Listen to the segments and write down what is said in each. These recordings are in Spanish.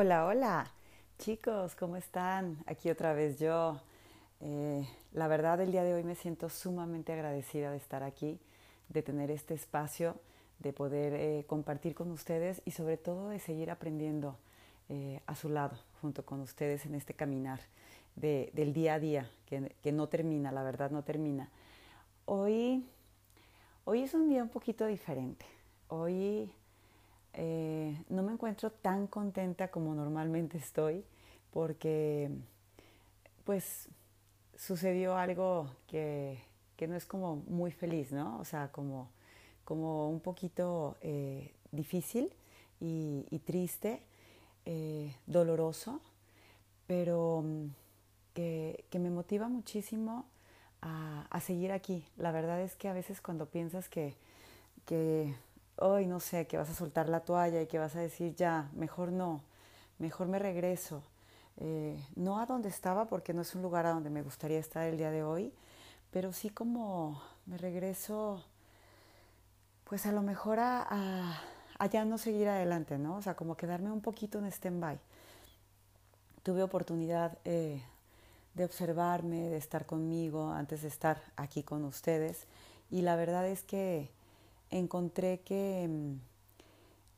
Hola, hola. Chicos, ¿cómo están? Aquí otra vez yo. Eh, la verdad, el día de hoy me siento sumamente agradecida de estar aquí, de tener este espacio, de poder eh, compartir con ustedes y sobre todo de seguir aprendiendo eh, a su lado, junto con ustedes en este caminar del día a día, que, que, no termina, la verdad no termina. Hoy, hoy es un día un poquito diferente. Hoy eh, no me encuentro tan contenta como normalmente estoy porque pues sucedió algo que, no es como muy feliz, ¿no? O sea, como, como un poquito eh, difícil y, triste, eh, doloroso, pero mm, que, me motiva muchísimo a, a, seguir aquí. La verdad es que a veces cuando piensas que, que hoy no sé, que vas a soltar la toalla y que vas a decir, ya, mejor no, mejor me regreso. Eh, no a donde estaba, porque no es un lugar a donde me gustaría estar el día de hoy, pero sí como me regreso, pues a lo mejor a, ya no seguir adelante, ¿no? O sea, como quedarme un poquito en stand-by. Tuve oportunidad eh, de observarme, de estar conmigo antes de estar aquí con ustedes y la verdad es que encontré que mm,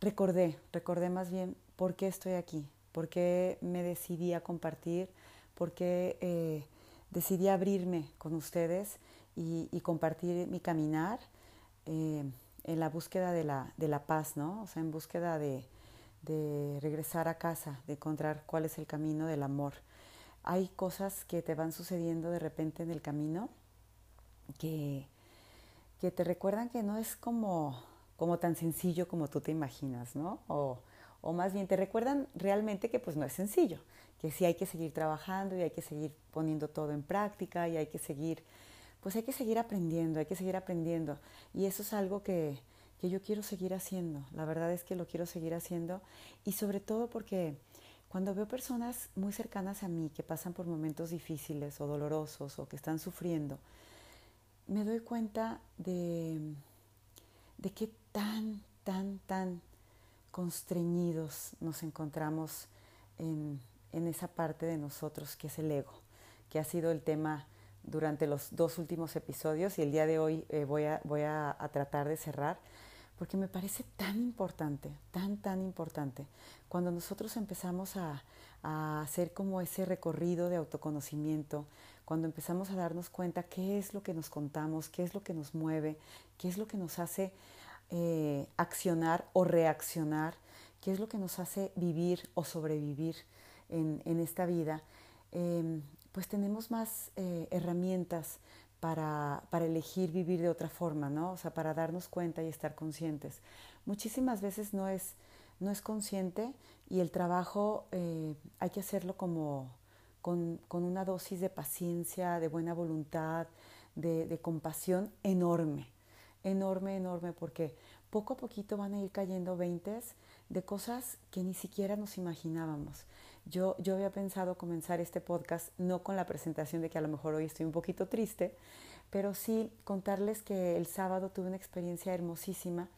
recordé, recordé más bien por qué estoy aquí, por qué me decidí a compartir, por qué eh, decidí abrirme con ustedes y, compartir mi caminar eh, en la búsqueda de la, de la, paz, ¿no? O sea, en búsqueda de, de regresar a casa, de encontrar cuál es el camino del amor. Hay cosas que te van sucediendo de repente en el camino que, que te recuerdan que no es como, como tan sencillo como tú te imaginas, ¿no? O, o más bien te recuerdan realmente que pues no es sencillo, que sí hay que seguir trabajando y hay que seguir poniendo todo en práctica y hay que seguir, pues hay que seguir aprendiendo, hay que seguir aprendiendo. Y eso es algo que, que yo quiero seguir haciendo, la verdad es que lo quiero seguir haciendo y sobre todo porque cuando veo personas muy cercanas a mí que pasan por momentos difíciles o dolorosos o que están sufriendo, me doy cuenta de, de qué tan, tan, tan constreñidos nos encontramos en, esa parte de nosotros que es el ego, que ha sido el tema durante los dos últimos episodios y el día de hoy eh, voy, a, voy a, tratar de cerrar porque me parece tan importante, tan, tan importante. Cuando nosotros empezamos a, a hacer como ese recorrido de autoconocimiento, cuando empezamos a darnos cuenta qué es lo que nos contamos, qué es lo que nos mueve, qué es lo que nos hace eh, accionar o reaccionar, qué es lo que nos hace vivir o sobrevivir en, esta vida, em, pues tenemos más eh, herramientas para, elegir vivir de otra forma, ¿no? O sea, para darnos cuenta y estar conscientes. Muchísimas veces no es, no es consciente y el trabajo eh, hay que hacerlo como con, una dosis de paciencia, de buena voluntad, de, compasión enorme, enorme, enorme, porque poco a poquito van a ir cayendo veintes de cosas que ni siquiera nos imaginábamos. Yo, yo había pensado comenzar este podcast no con la presentación de que a lo mejor hoy estoy un poquito triste, pero sí contarles que el sábado tuve una experiencia hermosísima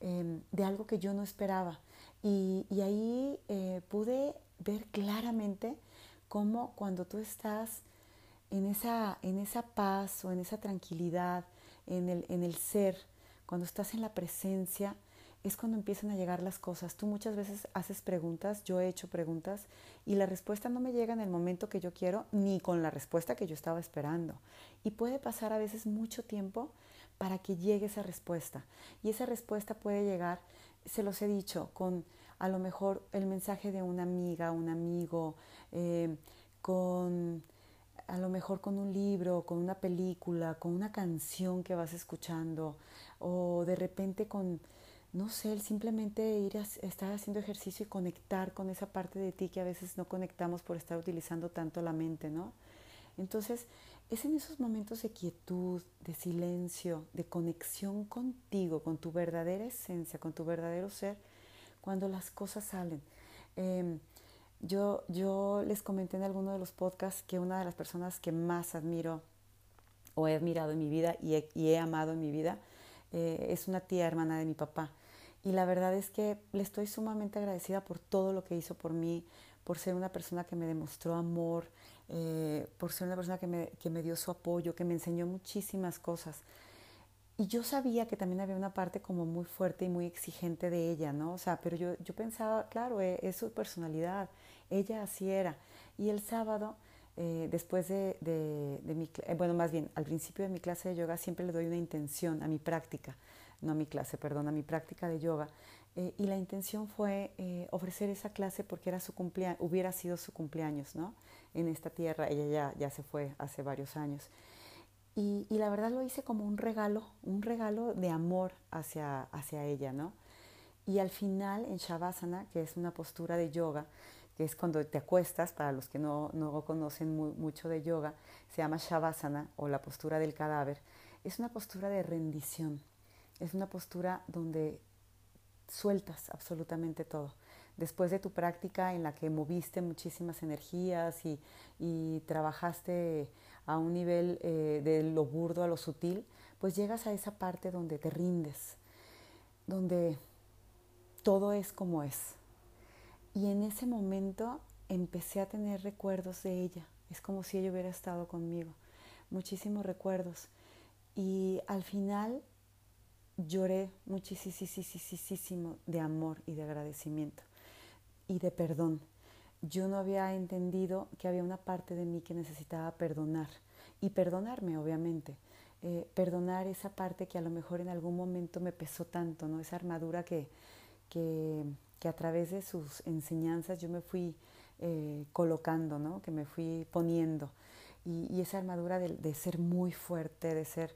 em, de algo que yo no esperaba. Y, ahí eh, pude ver claramente cómo cuando tú estás en esa, en esa paz o en esa tranquilidad, en el, en el ser, cuando estás en la presencia, es cuando empiezan a llegar las cosas. Tú muchas veces haces preguntas, yo he hecho preguntas y la respuesta no me llega en el momento que yo quiero ni con la respuesta que yo estaba esperando. Y puede pasar a veces mucho tiempo para que llegue esa respuesta. Y esa respuesta puede llegar, se los he dicho, con a lo mejor el mensaje de una amiga, un amigo, eh, con a lo mejor con un libro, con una película, con una canción que vas escuchando, o de repente con, no sé, el simplemente ir a estar haciendo ejercicio y conectar con esa parte de ti que a veces no conectamos por estar utilizando tanto la mente, ¿no? Entonces, es en esos momentos de quietud, de silencio, de conexión contigo, con tu verdadera esencia, con tu verdadero ser, cuando las cosas salen. Em, yo, yo les comenté en alguno de los podcasts que una de las personas que más admiro o he admirado en mi vida y he, amado en mi vida eh, es una tía hermana de mi papá. Y la verdad es que le estoy sumamente agradecida por todo lo que hizo por mí, por ser una persona que me demostró amor, eh, por ser una persona que me, que me dio su apoyo, que me enseñó muchísimas cosas. Y yo sabía que también había una parte como muy fuerte y muy exigente de ella, ¿no? O sea, pero yo, yo pensaba, claro, es, es su personalidad, ella así era. Y el sábado eh, después de, de, mi, eh, bueno, más bien, al principio de mi clase de yoga siempre le doy una intención a mi práctica, no a mi clase, perdón, a mi práctica de yoga. Eh, y la intención fue ofrecer esa clase porque era su cumpleaños, hubiera sido su cumpleaños, ¿no? En esta tierra, ella ya, ya se fue hace varios años. Y, la verdad lo hice como un regalo, un regalo de amor hacia, hacia ella, ¿no? Y al final, en Shavasana, que es una postura de yoga, que es cuando te acuestas, para los que no, no conocen mucho de yoga, se llama Shavasana o la postura del cadáver. Es una postura de rendición, es una postura donde sueltas absolutamente todo. Después de tu práctica en la que moviste muchísimas energías y trabajaste a un nivel eh, de lo burdo a lo sutil, pues llegas a esa parte donde te rindes, donde todo es como es y en ese momento empecé a tener recuerdos de ella. Es como si ella hubiera estado conmigo. Muchísimos recuerdos. Y al final lloré muchísimo de amor y de agradecimiento y de perdón. Yo no había entendido que había una parte de mí que necesitaba perdonar y perdonarme, obviamente. Eh, perdonar esa parte que a lo mejor en algún momento me pesó tanto, ¿no? Esa armadura que, que que a través de sus enseñanzas yo me fui eh, colocando, ¿no? que me fui poniendo. Y, esa armadura de, ser muy fuerte, de ser,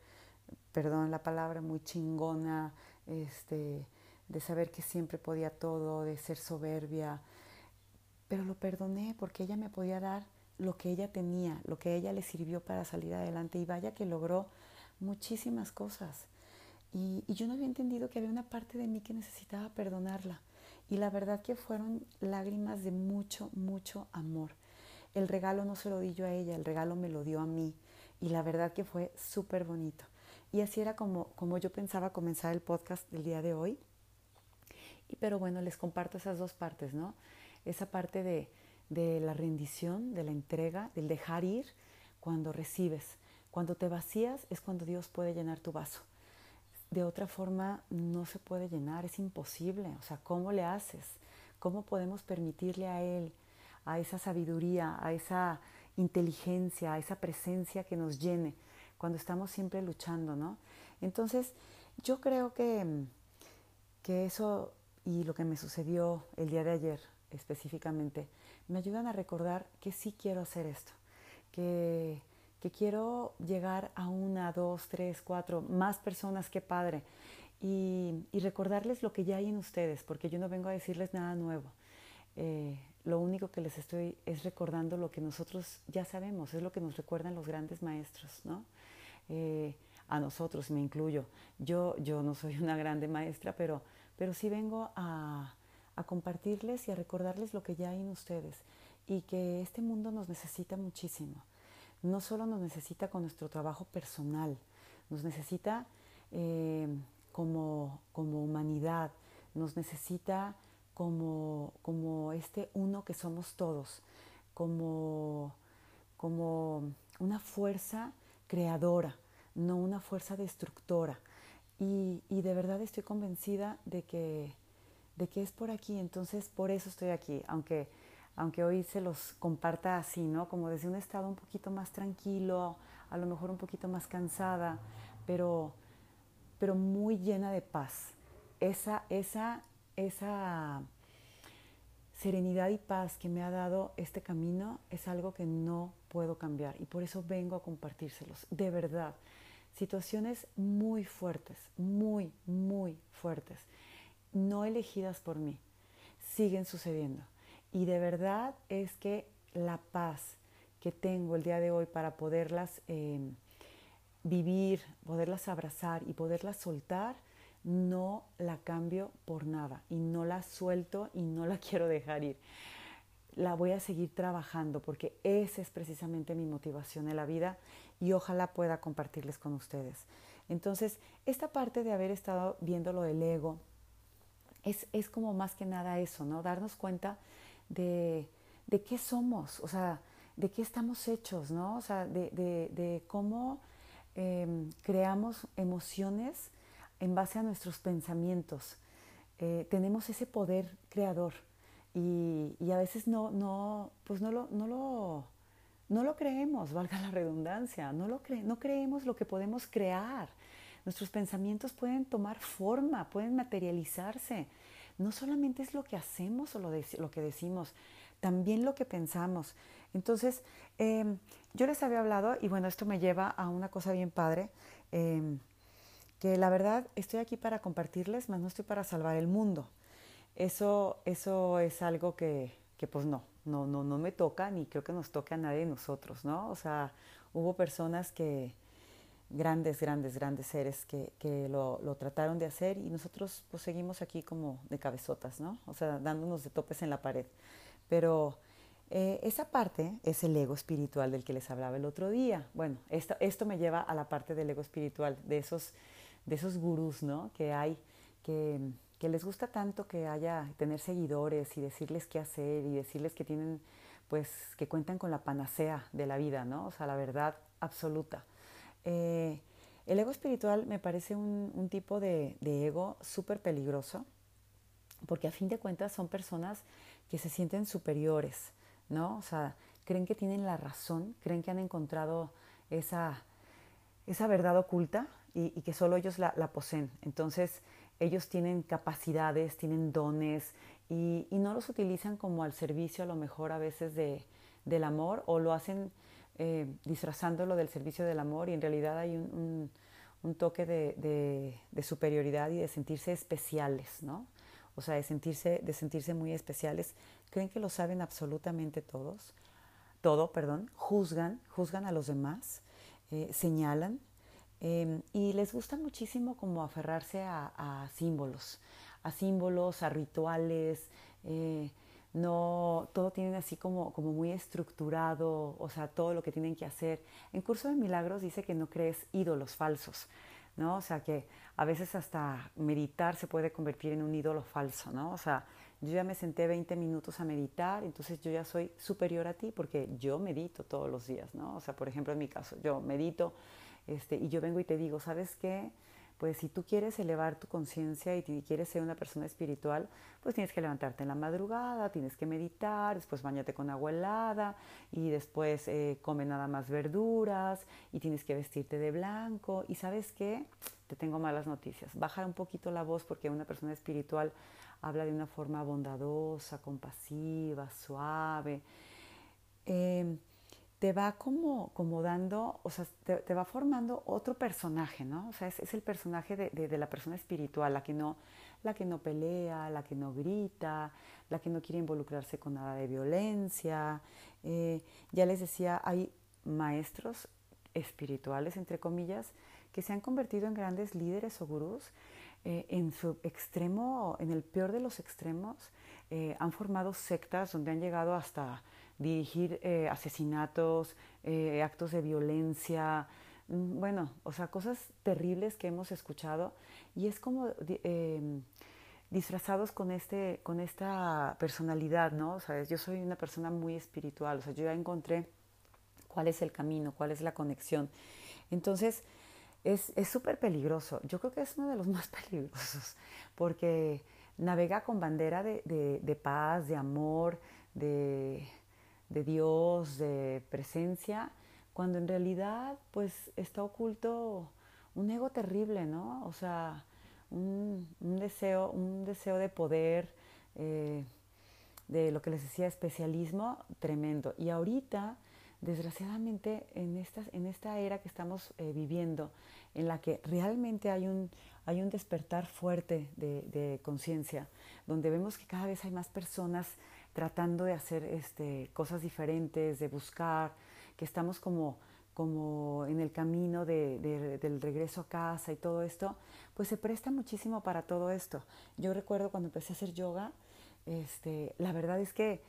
perdón la palabra, muy chingona, este, de saber que siempre podía todo, de ser soberbia. Pero lo perdoné porque ella me podía dar lo que ella tenía, lo que ella le sirvió para salir adelante. Y vaya que logró muchísimas cosas. y yo no había entendido que había una parte de mí que necesitaba perdonarla. Y la verdad que fueron lágrimas de mucho, mucho amor. El regalo no se lo di yo a ella, el regalo me lo dio a mí. Y la verdad que fue súper bonito. Y así era como, como yo pensaba comenzar el podcast del día de hoy. Y pero bueno, les comparto esas dos partes, ¿no? Esa parte de, de la rendición, de la entrega, del dejar ir cuando recibes. Cuando te vacías es cuando Dios puede llenar tu vaso de otra forma no se puede llenar, es imposible. O sea, ¿cómo le haces? ¿Cómo podemos permitirle a Él, a esa sabiduría, a esa inteligencia, a esa presencia que nos llene cuando estamos siempre luchando, ¿no? Entonces, yo creo que, que eso y lo que me sucedió el día de ayer específicamente, me ayudan a recordar que sí quiero hacer esto, que que quiero llegar a una, dos, tres, cuatro, más personas que padre y, recordarles lo que ya hay en ustedes, porque yo no vengo a decirles nada nuevo. Eh, lo único que les estoy es recordando lo que nosotros ya sabemos, es lo que nos recuerdan los grandes maestros, ¿no? Eh, a nosotros, me incluyo. Yo, yo no soy una grande maestra, pero, pero sí vengo a, a compartirles y a recordarles lo que ya hay en ustedes y que este mundo nos necesita muchísimo no solo nos necesita con nuestro trabajo personal, nos necesita eh, como, como, humanidad, nos necesita como, como, este uno que somos todos, como, como una fuerza creadora, no una fuerza destructora. Y, y, de verdad estoy convencida de que, de que es por aquí, entonces por eso estoy aquí, aunque aunque hoy se los comparta así, ¿no? Como desde un estado un poquito más tranquilo, a lo mejor un poquito más cansada, pero, pero muy llena de paz. Esa, esa, esa serenidad y paz que me ha dado este camino es algo que no puedo cambiar y por eso vengo a compartírselos, de verdad. Situaciones muy fuertes, muy, muy fuertes, no elegidas por mí, siguen sucediendo y de verdad es que la paz que tengo el día de hoy para poderlas em, vivir, poderlas abrazar y poderlas soltar, no la cambio por nada y no la suelto y no la quiero dejar ir. La voy a seguir trabajando porque esa es precisamente mi motivación en la vida y ojalá pueda compartirles con ustedes. Entonces, esta parte de haber estado viendo lo del ego, es, es, como más que nada eso, ¿no? Darnos cuenta de, de, qué somos, o sea, de qué estamos hechos, ¿no? O sea, de, de, cómo eh, creamos emociones en base a nuestros pensamientos. Eh, tenemos ese poder creador y, y, a veces no, no, pues no lo, no lo, no lo creemos, valga la redundancia, no, lo cre no creemos lo que podemos crear. Nuestros pensamientos pueden tomar forma, pueden materializarse. No solamente es lo que hacemos o lo, lo que decimos, también lo que pensamos. Entonces, eh, yo les había hablado, y bueno, esto me lleva a una cosa bien padre, eh, que la verdad estoy aquí para compartirles, más no estoy para salvar el mundo. Eso, eso es algo que, que pues no, no, no, no me toca, ni creo que nos toque a nadie de nosotros, ¿no? O sea, hubo personas que, grandes, grandes, grandes seres que, que lo, lo, trataron de hacer y nosotros pues seguimos aquí como de cabezotas, ¿no? O sea, dándonos de topes en la pared. Pero eh, esa parte es el ego espiritual del que les hablaba el otro día. Bueno, esto, esto me lleva a la parte del ego espiritual, de esos, de esos gurús, ¿no? Que hay, que, que les gusta tanto que haya, tener seguidores y decirles qué hacer y decirles que tienen, pues, que cuentan con la panacea de la vida, ¿no? O sea, la verdad absoluta. Eh, el ego espiritual me parece un, tipo de, ego súper peligroso, porque a fin de cuentas son personas que se sienten superiores, ¿no? O sea, creen que tienen la razón, creen que han encontrado esa, esa verdad oculta y, que solo ellos la, poseen. Entonces, ellos tienen capacidades, tienen dones y, no los utilizan como al servicio a lo mejor a veces de, del amor o lo hacen eh, disfrazándolo del servicio del amor y en realidad hay un, un, toque de, de, superioridad y de sentirse especiales, ¿no? O sea, de sentirse, de sentirse muy especiales. Creen que lo saben absolutamente todos, todo, perdón, juzgan, juzgan a los demás, eh, señalan eh, y les gusta muchísimo como aferrarse a, a símbolos, a símbolos, a rituales, eh, no, todo tienen así como, como muy estructurado, o sea, todo lo que tienen que hacer. En Curso de Milagros dice que no crees ídolos falsos, ¿no? O sea, que a veces hasta meditar se puede convertir en un ídolo falso, ¿no? O sea, yo ya me senté 20 minutos a meditar, entonces yo ya soy superior a ti porque yo medito todos los días, ¿no? O sea, por ejemplo, en mi caso, yo medito este, y yo vengo y te digo, ¿sabes qué? Pues si tú quieres elevar tu conciencia y quieres ser una persona espiritual, pues tienes que levantarte en la madrugada, tienes que meditar, después bañate con agua helada y después eh, come nada más verduras y tienes que vestirte de blanco. Y sabes qué, te tengo malas noticias. Baja un poquito la voz porque una persona espiritual habla de una forma bondadosa, compasiva, suave. Eh, te va como, como dando, o sea, te, te, va formando otro personaje, ¿no? O sea, es, es el personaje de, de, la persona espiritual, la que, no, la que no pelea, la que no grita, la que no quiere involucrarse con nada de violencia. Eh, ya les decía, hay maestros espirituales, entre comillas, que se han convertido en grandes líderes o gurús. Eh, en su extremo, en el peor de los extremos, eh, han formado sectas donde han llegado hasta dirigir eh, asesinatos, eh, actos de violencia, mm, bueno, o sea, cosas terribles que hemos escuchado y es como eh, disfrazados con, este, con esta personalidad, ¿no? O sea, yo soy una persona muy espiritual, o sea, yo ya encontré cuál es el camino, cuál es la conexión. Entonces, es súper peligroso. Yo creo que es uno de los más peligrosos porque navega con bandera de, de, de paz, de amor, de, de Dios, de presencia, cuando en realidad pues está oculto un ego terrible, ¿no? O sea, un, un deseo, un deseo de poder, eh, de lo que les decía, especialismo tremendo. Y ahorita, desgraciadamente, en esta, en esta era que estamos eh, viviendo, en la que realmente hay un, hay un despertar fuerte de conciencia, donde vemos que cada vez hay más personas tratando de hacer este, cosas diferentes, de buscar, que estamos como, como en el camino de, de, del regreso a casa y todo esto, pues se presta muchísimo para todo esto. Yo recuerdo cuando empecé a hacer yoga, este, la verdad es que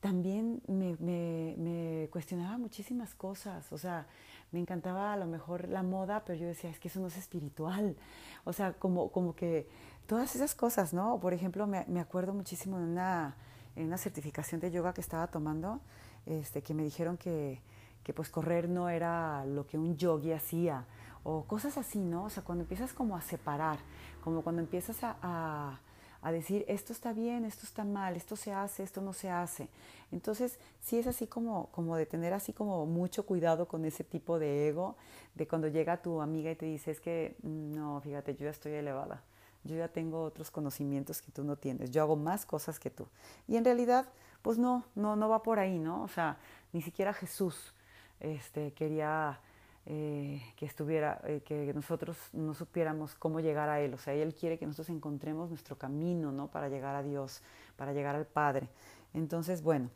también me, me, me cuestionaba muchísimas cosas, o sea, me encantaba a lo mejor la moda, pero yo decía, es que eso no es espiritual. O sea, como, como que todas esas cosas, ¿no? Por ejemplo, me, me acuerdo muchísimo de una, en una certificación de yoga que estaba tomando, este, que me dijeron que, que pues correr no era lo que un yogi hacía, o cosas así, ¿no? O sea, cuando empiezas como a separar, como cuando empiezas a, a, decir, esto está bien, esto está mal, esto se hace, esto no se hace. Entonces, sí es así como, como de tener así como mucho cuidado con ese tipo de ego, de cuando llega tu amiga y te dice, es que, no, fíjate, yo estoy elevada, yo ya tengo otros conocimientos que tú no tienes, yo hago más cosas que tú. Y en realidad, pues no, no, no va por ahí, ¿no? O sea, ni siquiera Jesús este, quería eh, que estuviera, eh, que nosotros no supiéramos cómo llegar a Él. O sea, Él quiere que nosotros encontremos nuestro camino, ¿no? Para llegar a Dios, para llegar al Padre. Entonces, bueno,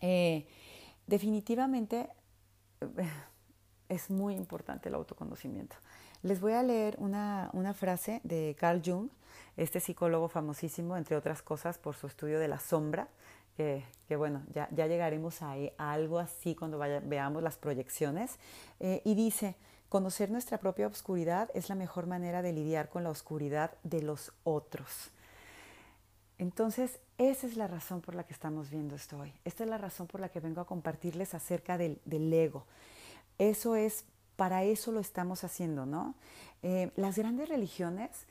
eh, definitivamente es muy importante el autoconocimiento. Les voy a leer una, una, frase de Carl Jung, este psicólogo famosísimo, entre otras cosas, por su estudio de la sombra que, bueno, ya, ya, llegaremos a, a, algo así cuando veamos las proyecciones. Eh, y dice, conocer nuestra propia oscuridad es la mejor manera de lidiar con la oscuridad de los otros. Entonces, esa es la razón por la que estamos viendo esto hoy. Esta es la razón por la que vengo a compartirles acerca del, del ego. Eso es, para eso lo estamos haciendo, ¿no? Eh, las grandes religiones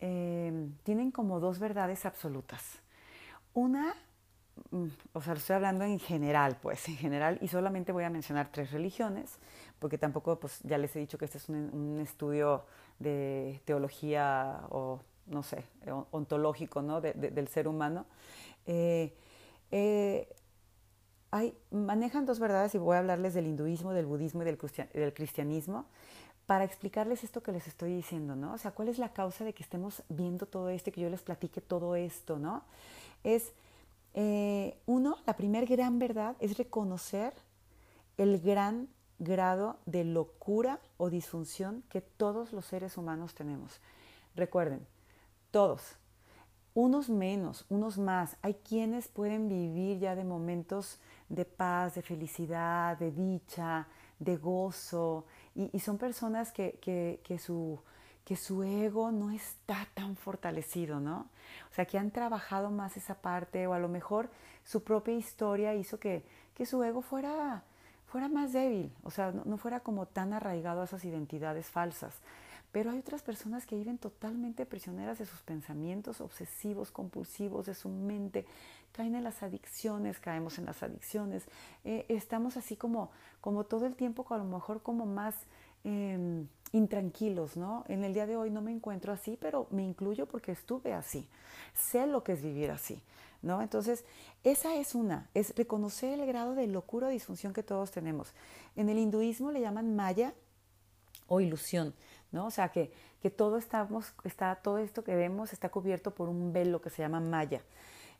eh, tienen como dos verdades absolutas. Una Mm, o sea, estoy hablando en general, pues, en general, y solamente voy a mencionar tres religiones, porque tampoco, pues, ya les he dicho que este es un, estudio de teología o, no sé, ontológico, ¿no?, del ser humano. Eh, eh, hay, manejan dos verdades y voy a hablarles del hinduismo, del budismo y del, cristianismo para explicarles esto que les estoy diciendo, ¿no? O sea, ¿cuál es la causa de que estemos viendo todo esto, que yo les platique todo esto, ¿no? Es eh, uno, la primera gran verdad es reconocer el gran grado de locura o disfunción que todos los seres humanos tenemos. Recuerden, todos, unos menos, unos más. Hay quienes pueden vivir ya de momentos de paz, de felicidad, de dicha, de gozo, y, son personas que, que su que su ego no está tan fortalecido, ¿no? O sea, que han trabajado más esa parte o a lo mejor su propia historia hizo que, que su ego fuera, fuera más débil, o sea, no, fuera como tan arraigado a esas identidades falsas. Pero hay otras personas que viven totalmente prisioneras de sus pensamientos obsesivos, compulsivos, de su mente, caen en las adicciones, caemos en las adicciones, eh, estamos así como, como todo el tiempo, a lo mejor como más... Em, intranquilos, ¿no? En el día de hoy no me encuentro así, pero me incluyo porque estuve así. Sé lo que es vivir así, ¿no? Entonces, esa es una, es reconocer el grado de locura o disfunción que todos tenemos. En el hinduismo le llaman maya o ilusión, ¿no? O sea, que, que todo, estamos, está, todo esto que vemos está cubierto por un velo que se llama maya.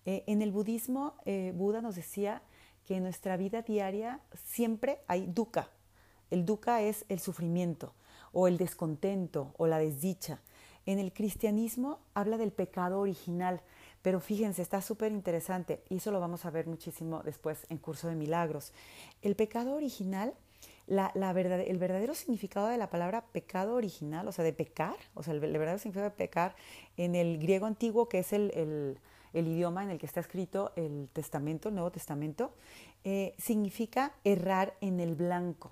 Eh, en el budismo, eh, Buda nos decía que en nuestra vida diaria siempre hay dukkha. El dukkha es el sufrimiento o el descontento o la desdicha. En el cristianismo habla del pecado original, pero fíjense, está súper interesante y eso lo vamos a ver muchísimo después en curso de milagros. El pecado original, la, verdad, el verdadero significado de la palabra pecado original, o sea, de pecar, o sea, el, verdadero significado de pecar en el griego antiguo, que es el, idioma en el que está escrito el testamento, el Nuevo Testamento, eh, significa errar en el blanco.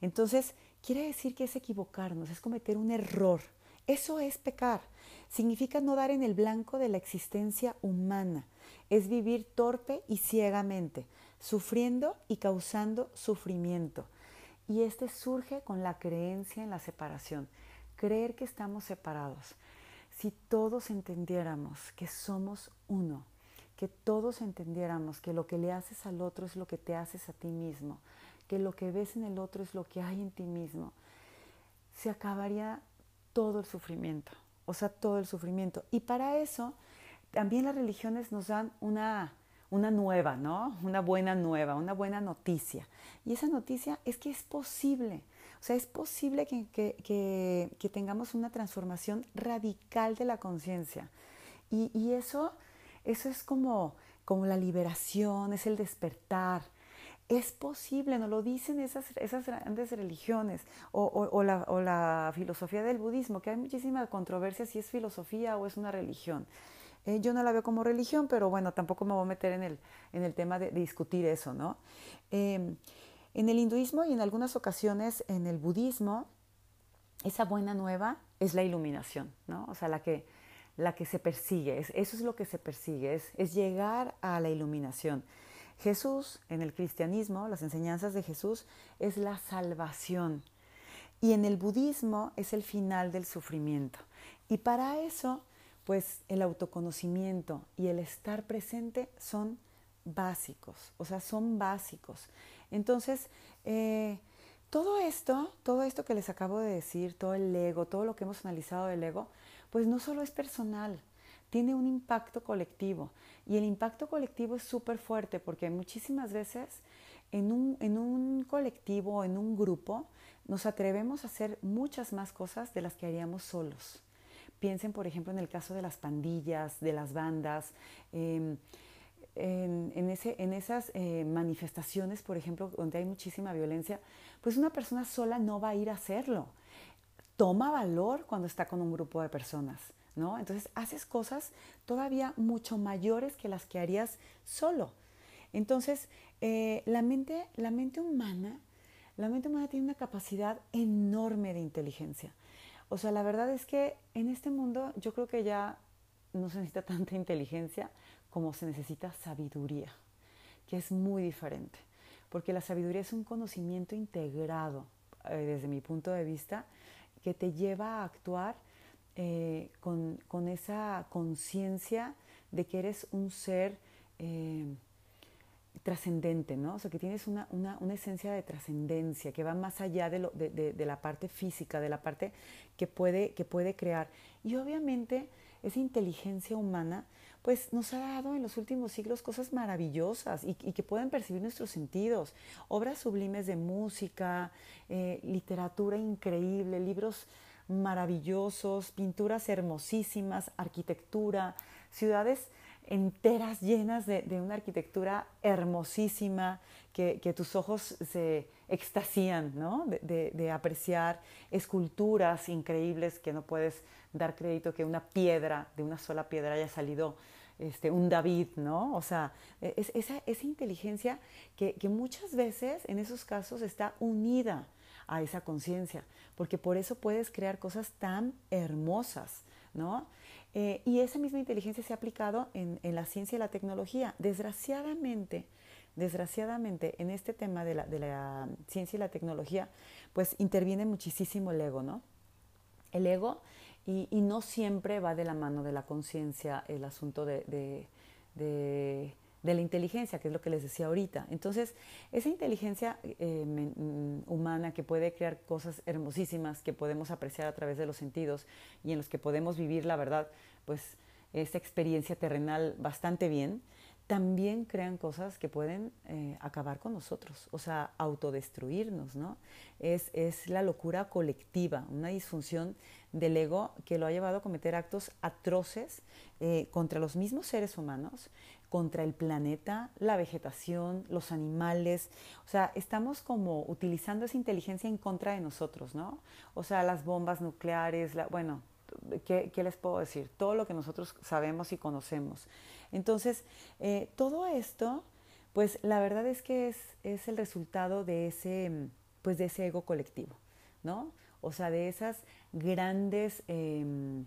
Entonces, quiere decir que es equivocarnos, es cometer un error. Eso es pecar. Significa no dar en el blanco de la existencia humana. Es vivir torpe y ciegamente, sufriendo y causando sufrimiento. Y este surge con la creencia en la separación, creer que estamos separados. Si todos entendiéramos que somos uno, que todos entendiéramos que lo que le haces al otro es lo que te haces a ti mismo, que lo que ves en el otro es lo que hay en ti mismo, se acabaría todo el sufrimiento, o sea, todo el sufrimiento. Y para eso también las religiones nos dan una, una nueva, ¿no? Una buena nueva, una buena noticia. Y esa noticia es que es posible. O sea, es posible que, que, que, tengamos una transformación radical de la conciencia. Y, y, eso, eso es como, como la liberación, es el despertar, es posible, nos lo dicen esas, esas grandes religiones o, la, filosofía del budismo, que hay muchísima controversia si es filosofía o es una religión. Eh, yo no la veo como religión, pero bueno, tampoco me voy a meter en el, en el tema de, discutir eso, ¿no? Em, en el hinduismo y en algunas ocasiones en el budismo, esa buena nueva es la iluminación, ¿no? O sea, la que, la que se persigue, eso es lo que se persigue, es, es llegar a la iluminación. Jesús, en el cristianismo, las enseñanzas de Jesús es la salvación. Y en el budismo es el final del sufrimiento. Y para eso, pues el autoconocimiento y el estar presente son básicos, o sea, son básicos. Entonces, eh, todo esto, todo esto que les acabo de decir, todo el ego, todo lo que hemos analizado del ego, pues no solo es personal, tiene un impacto colectivo. Y el impacto colectivo es súper fuerte porque muchísimas veces en un, en un colectivo, en un grupo, nos atrevemos a hacer muchas más cosas de las que haríamos solos. Piensen, por ejemplo, en el caso de las pandillas, de las bandas, em, en, esas eh, manifestaciones, por ejemplo, donde hay muchísima violencia, pues una persona sola no va a ir a hacerlo. Toma valor cuando está con un grupo de personas. ¿no? Entonces haces cosas todavía mucho mayores que las que harías solo. Entonces, eh, la, mente, la mente humana, la mente humana tiene una capacidad enorme de inteligencia. O sea, la verdad es que en este mundo yo creo que ya no se necesita tanta inteligencia como se necesita sabiduría, que es muy diferente. Porque la sabiduría es un conocimiento integrado, eh, desde mi punto de vista, que te lleva a actuar eh, con, con, esa conciencia de que eres un ser eh, trascendente, ¿no? O sea, que tienes una, una, una esencia de trascendencia que va más allá de, lo, de, de, la parte física, de la parte que puede, que puede crear. Y obviamente esa inteligencia humana pues nos ha dado en los últimos siglos cosas maravillosas y, que pueden percibir nuestros sentidos. Obras sublimes de música, eh, literatura increíble, libros maravillosos, pinturas hermosísimas, arquitectura, ciudades enteras llenas de, una arquitectura hermosísima que, tus ojos se extasían, ¿no? De, apreciar esculturas increíbles que no puedes dar crédito que una piedra, de una sola piedra haya salido este, un David, ¿no? O sea, esa, esa inteligencia que, que muchas veces en esos casos está unida a esa conciencia, porque por eso puedes crear cosas tan hermosas, ¿no? Eh, y esa misma inteligencia se ha aplicado en, la ciencia y la tecnología. Desgraciadamente, desgraciadamente, en este tema de la, ciencia y la tecnología, pues interviene muchísimo el ego, ¿no? El ego, y, no siempre va de la mano de la conciencia el asunto de de la inteligencia, que es lo que les decía ahorita. Entonces, esa inteligencia eh, mm, humana que puede crear cosas hermosísimas que podemos apreciar a través de los sentidos y en los que podemos vivir, la verdad, pues esta experiencia terrenal bastante bien, también crean cosas que pueden eh, acabar con nosotros, o sea, autodestruirnos, ¿no? Es, es la locura colectiva, una disfunción del ego que lo ha llevado a cometer actos atroces eh, contra los mismos seres humanos contra el planeta, la vegetación, los animales. O sea, estamos como utilizando esa inteligencia en contra de nosotros, ¿no? O sea, las bombas nucleares, la, bueno, ¿qué, les puedo decir? Todo lo que nosotros sabemos y conocemos. Entonces, eh, todo esto, pues la verdad es que es, es, el resultado de ese, pues, de ese ego colectivo, ¿no? O sea, de esas grandes em,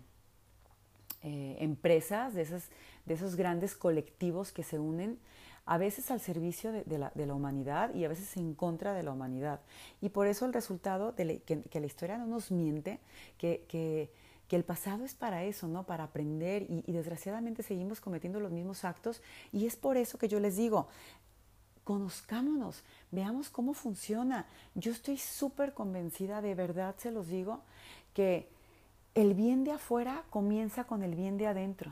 eh, empresas, de esas de esos grandes colectivos que se unen a veces al servicio de, la, humanidad y a veces en contra de la humanidad. Y por eso el resultado de que, la historia no nos miente, que, el pasado es para eso, ¿no? Para aprender y, y, desgraciadamente seguimos cometiendo los mismos actos y es por eso que yo les digo, conozcámonos, veamos cómo funciona. Yo estoy súper convencida, de verdad se los digo, que el bien de afuera comienza con el bien de adentro.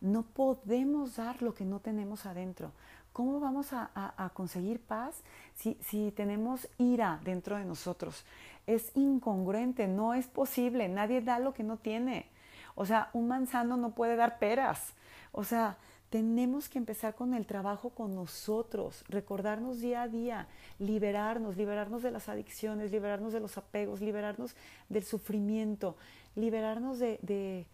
No podemos dar lo que no tenemos adentro. ¿Cómo vamos a, conseguir paz si, si, tenemos ira dentro de nosotros? Es incongruente, no es posible. Nadie da lo que no tiene. O sea, un manzano no puede dar peras. O sea, tenemos que empezar con el trabajo con nosotros, recordarnos día a día, liberarnos, liberarnos de las adicciones, liberarnos de los apegos, liberarnos del sufrimiento, liberarnos de,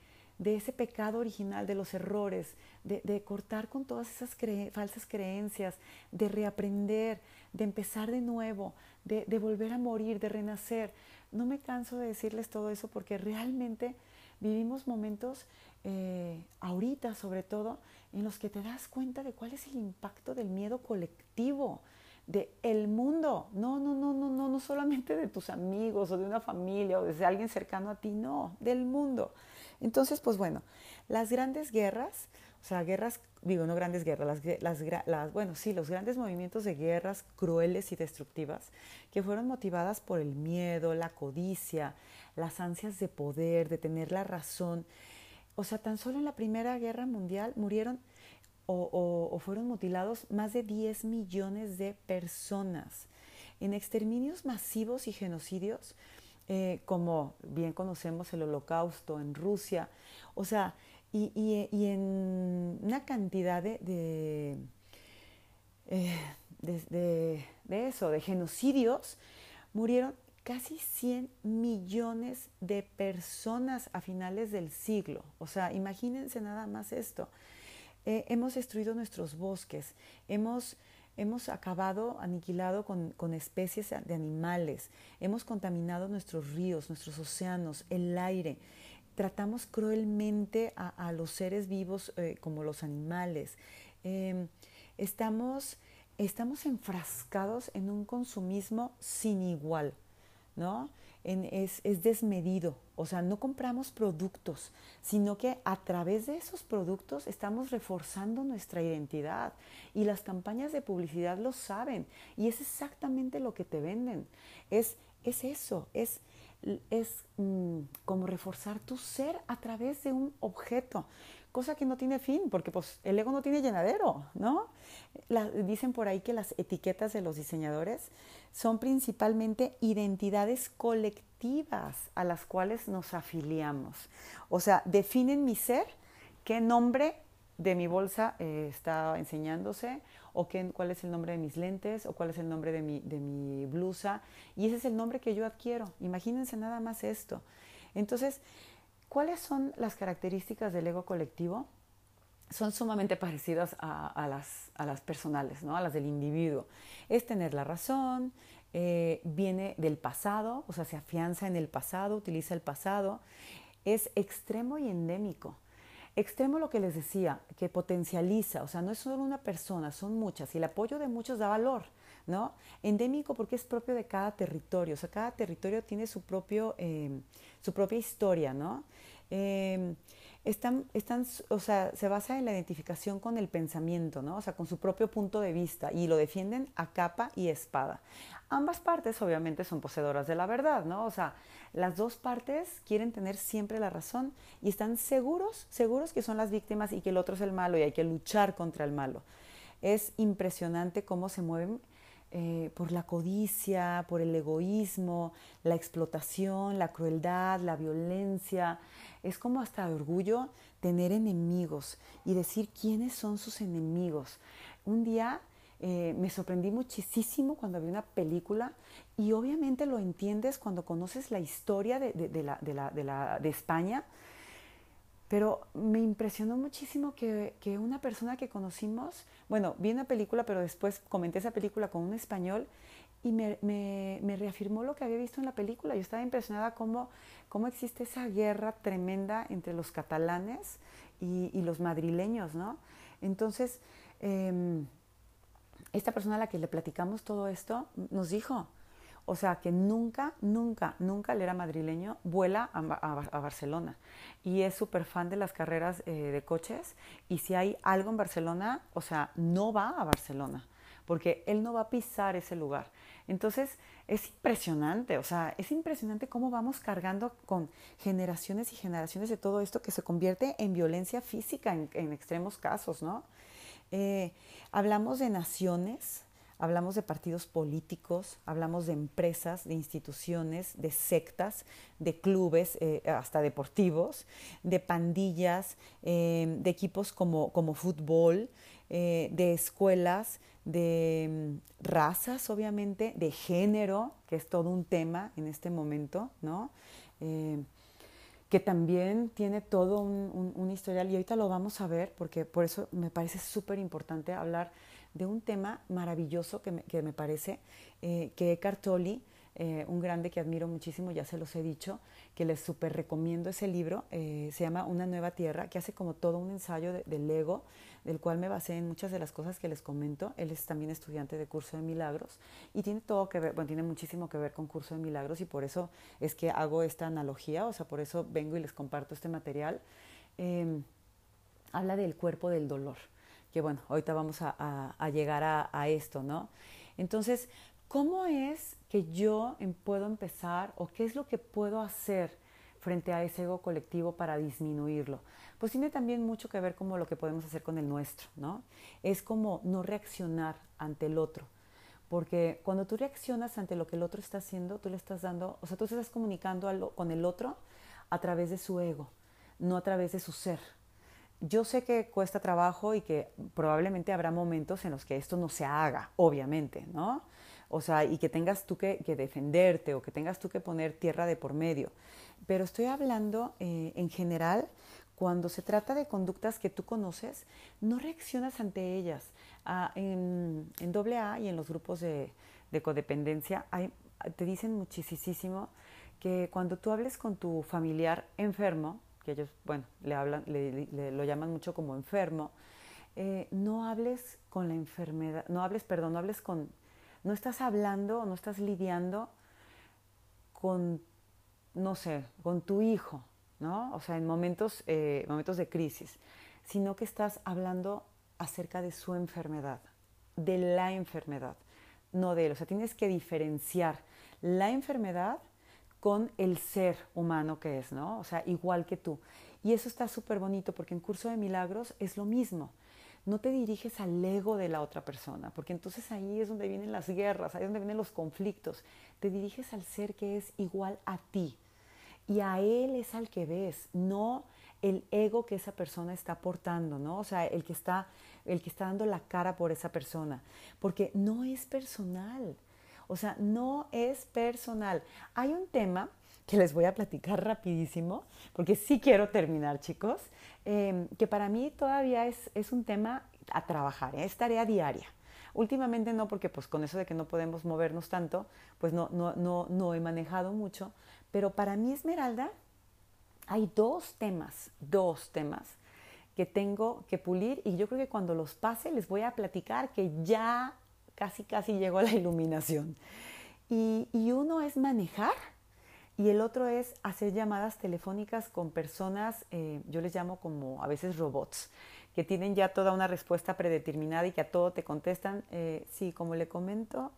ese pecado original, de los errores, de, cortar con todas esas falsas creencias, de reaprender, de empezar de nuevo, de, volver a morir, de renacer. No me canso de decirles todo eso porque realmente vivimos momentos, eh, ahorita sobre todo, en los que te das cuenta de cuál es el impacto del miedo colectivo, de el mundo. No, no, no, no, no, no solamente de tus amigos o de una familia o de alguien cercano a ti, no, del mundo. Entonces, pues bueno, las grandes guerras, o sea, guerras, digo, no grandes guerras, las, las, bueno, sí, los grandes movimientos de guerras crueles y destructivas que fueron motivadas por el miedo, la codicia, las ansias de poder, de tener la razón, o sea, tan solo en la Primera Guerra Mundial murieron o, fueron mutilados más de 10 millones de personas. En exterminios masivos y genocidios, eh, como bien conocemos el holocausto en Rusia, o sea, y, en una cantidad de, de, eh, de eso, de genocidios, murieron casi 100 millones de personas a finales del siglo. O sea, imagínense nada más esto. Eh, hemos destruido nuestros bosques, hemos, hemos acabado, aniquilado con, especies de animales, hemos contaminado nuestros ríos, nuestros océanos, el aire. Tratamos cruelmente a, los seres vivos eh, como los animales. Em, estamos, estamos enfrascados en un consumismo sin igual. ¿No? es, desmedido, o sea, no compramos productos, sino que a través de esos productos estamos reforzando nuestra identidad. Y las campañas de publicidad lo saben. Y es exactamente lo que te venden, es, es eso, es, es mm, como reforzar tu ser a través de un objeto cosa que no tiene fin, porque pues el ego no tiene llenadero, ¿no? dicen por ahí que las etiquetas de los diseñadores son principalmente identidades colectivas a las cuales nos afiliamos. O sea, definen mi ser, qué nombre de mi bolsa eh, está enseñándose, o qué, cuál es el nombre de mis lentes, o cuál es el nombre de mi, de mi blusa, y ese es el nombre que yo adquiero. Imagínense nada más esto. Entonces, ¿Cuáles son las características del ego colectivo? Son sumamente parecidas a, las, personales, ¿no? a las del individuo. Es tener la razón, eh, viene del pasado, o sea, se afianza en el pasado, utiliza el pasado. Es extremo y endémico. Extremo lo que les decía, que potencializa, o sea, no es solo una persona, son muchas, y el apoyo de muchos da valor, ¿no? Endémico porque es propio de cada territorio, o sea, cada territorio tiene su, propio, eh, su propia historia, ¿no? Em, están, están, o sea, se basa en la identificación con el pensamiento, ¿no? O sea, con su propio punto de vista y lo defienden a capa y espada. Ambas partes obviamente son poseedoras de la verdad, ¿no? O sea, las dos partes quieren tener siempre la razón y están seguros, seguros que son las víctimas y que el otro es el malo y hay que luchar contra el malo. Es impresionante cómo se mueven eh, por la codicia, por el egoísmo, la explotación, la crueldad, la violencia, es como hasta orgullo tener enemigos y decir quiénes son sus enemigos. Un día eh, me sorprendí muchísimo cuando vi una película y obviamente lo entiendes cuando conoces la historia de, la, de, España, pero me impresionó muchísimo que, que, una persona que conocimos, bueno, vi una película, pero después comenté esa película con un español y me, me, me, reafirmó lo que había visto en la película. Yo estaba impresionada cómo, cómo existe esa guerra tremenda entre los catalanes y, y los madrileños, ¿no? Entonces, em, esta persona a la que le platicamos todo esto nos dijo, o sea, que nunca, nunca, nunca él era madrileño, vuela a, Barcelona. Y es súper fan de las carreras eh, de coches. Y si hay algo en Barcelona, o sea, no va a Barcelona, porque él no va a pisar ese lugar. Entonces, es impresionante, o sea, es impresionante cómo vamos cargando con generaciones y generaciones de todo esto que se convierte en violencia física en, extremos casos, ¿no? Eh, hablamos de naciones, hablamos de partidos políticos, hablamos de empresas, de instituciones, de sectas, de clubes, eh, hasta deportivos, de pandillas, eh, de equipos como, como fútbol, eh, de escuelas, de mm, razas, obviamente, de género, que es todo un tema en este momento, ¿no? Que también tiene todo un, historial y ahorita lo vamos a ver porque por eso me parece súper importante hablar de un tema maravilloso que me, que me parece, eh, que Eckhart Tolle, eh, un grande que admiro muchísimo, ya se los he dicho, que les súper recomiendo ese libro, eh, se llama Una nueva tierra, que hace como todo un ensayo del ego, del cual me basé en muchas de las cosas que les comento. Él es también estudiante de curso de milagros y tiene todo que bueno, tiene muchísimo que ver con curso de milagros y por eso es que hago esta analogía, o sea, por eso vengo y les comparto este material. Em, habla del cuerpo del dolor que bueno, ahorita vamos a, llegar a, esto, ¿no? Entonces, ¿cómo es que yo em, puedo empezar o qué es lo que puedo hacer frente a ese ego colectivo para disminuirlo? Pues tiene también mucho que ver como lo que podemos hacer con el nuestro, ¿no? Es como no reaccionar ante el otro. Porque cuando tú reaccionas ante lo que el otro está haciendo, tú le estás dando, o sea, tú estás comunicando con el otro a través de su ego, no a través de su ser yo sé que cuesta trabajo y que probablemente habrá momentos en los que esto no se haga, obviamente, ¿no? O sea, y que tengas tú que, defenderte o que tengas tú que poner tierra de por medio. Pero estoy hablando eh, en general, cuando se trata de conductas que tú conoces, no reaccionas ante ellas. Ah, en, en AA y en los grupos de, codependencia te dicen muchísimo que cuando tú hables con tu familiar enfermo, que ellos, bueno, le hablan, le, lo llaman mucho como enfermo, eh, no hables con la enfermedad, no hables, perdón, no hables con, no estás hablando, no estás lidiando con, no sé, con tu hijo, ¿no? O sea, en momentos, eh, momentos de crisis, sino que estás hablando acerca de su enfermedad, de la enfermedad, no de él. O sea, tienes que diferenciar la enfermedad con el ser humano que es, ¿no? O sea, igual que tú. Y eso está súper bonito porque en Curso de Milagros es lo mismo. No te diriges al ego de la otra persona, porque entonces ahí es donde vienen las guerras, ahí es donde vienen los conflictos. Te diriges al ser que es igual a ti. Y a él es al que ves, no el ego que esa persona está portando, ¿no? O sea, el que está, el que está dando la cara por esa persona. Porque no es personal. O sea, no es personal. Hay un tema que les voy a platicar rapidísimo, porque sí quiero terminar, chicos, em, que para mí todavía es, es un tema a trabajar, ¿eh? es tarea diaria. Últimamente no, porque pues con eso de que no podemos movernos tanto, pues no, no, no, no he manejado mucho, pero para mí Esmeralda hay dos temas, dos temas que tengo que pulir y yo creo que cuando los pase les voy a platicar que ya casi, casi llegó a la iluminación. Y, uno es manejar y el otro es hacer llamadas telefónicas con personas, eh, yo les llamo como a veces robots, que tienen ya toda una respuesta predeterminada y que a todo te contestan, eh, sí, como le comento,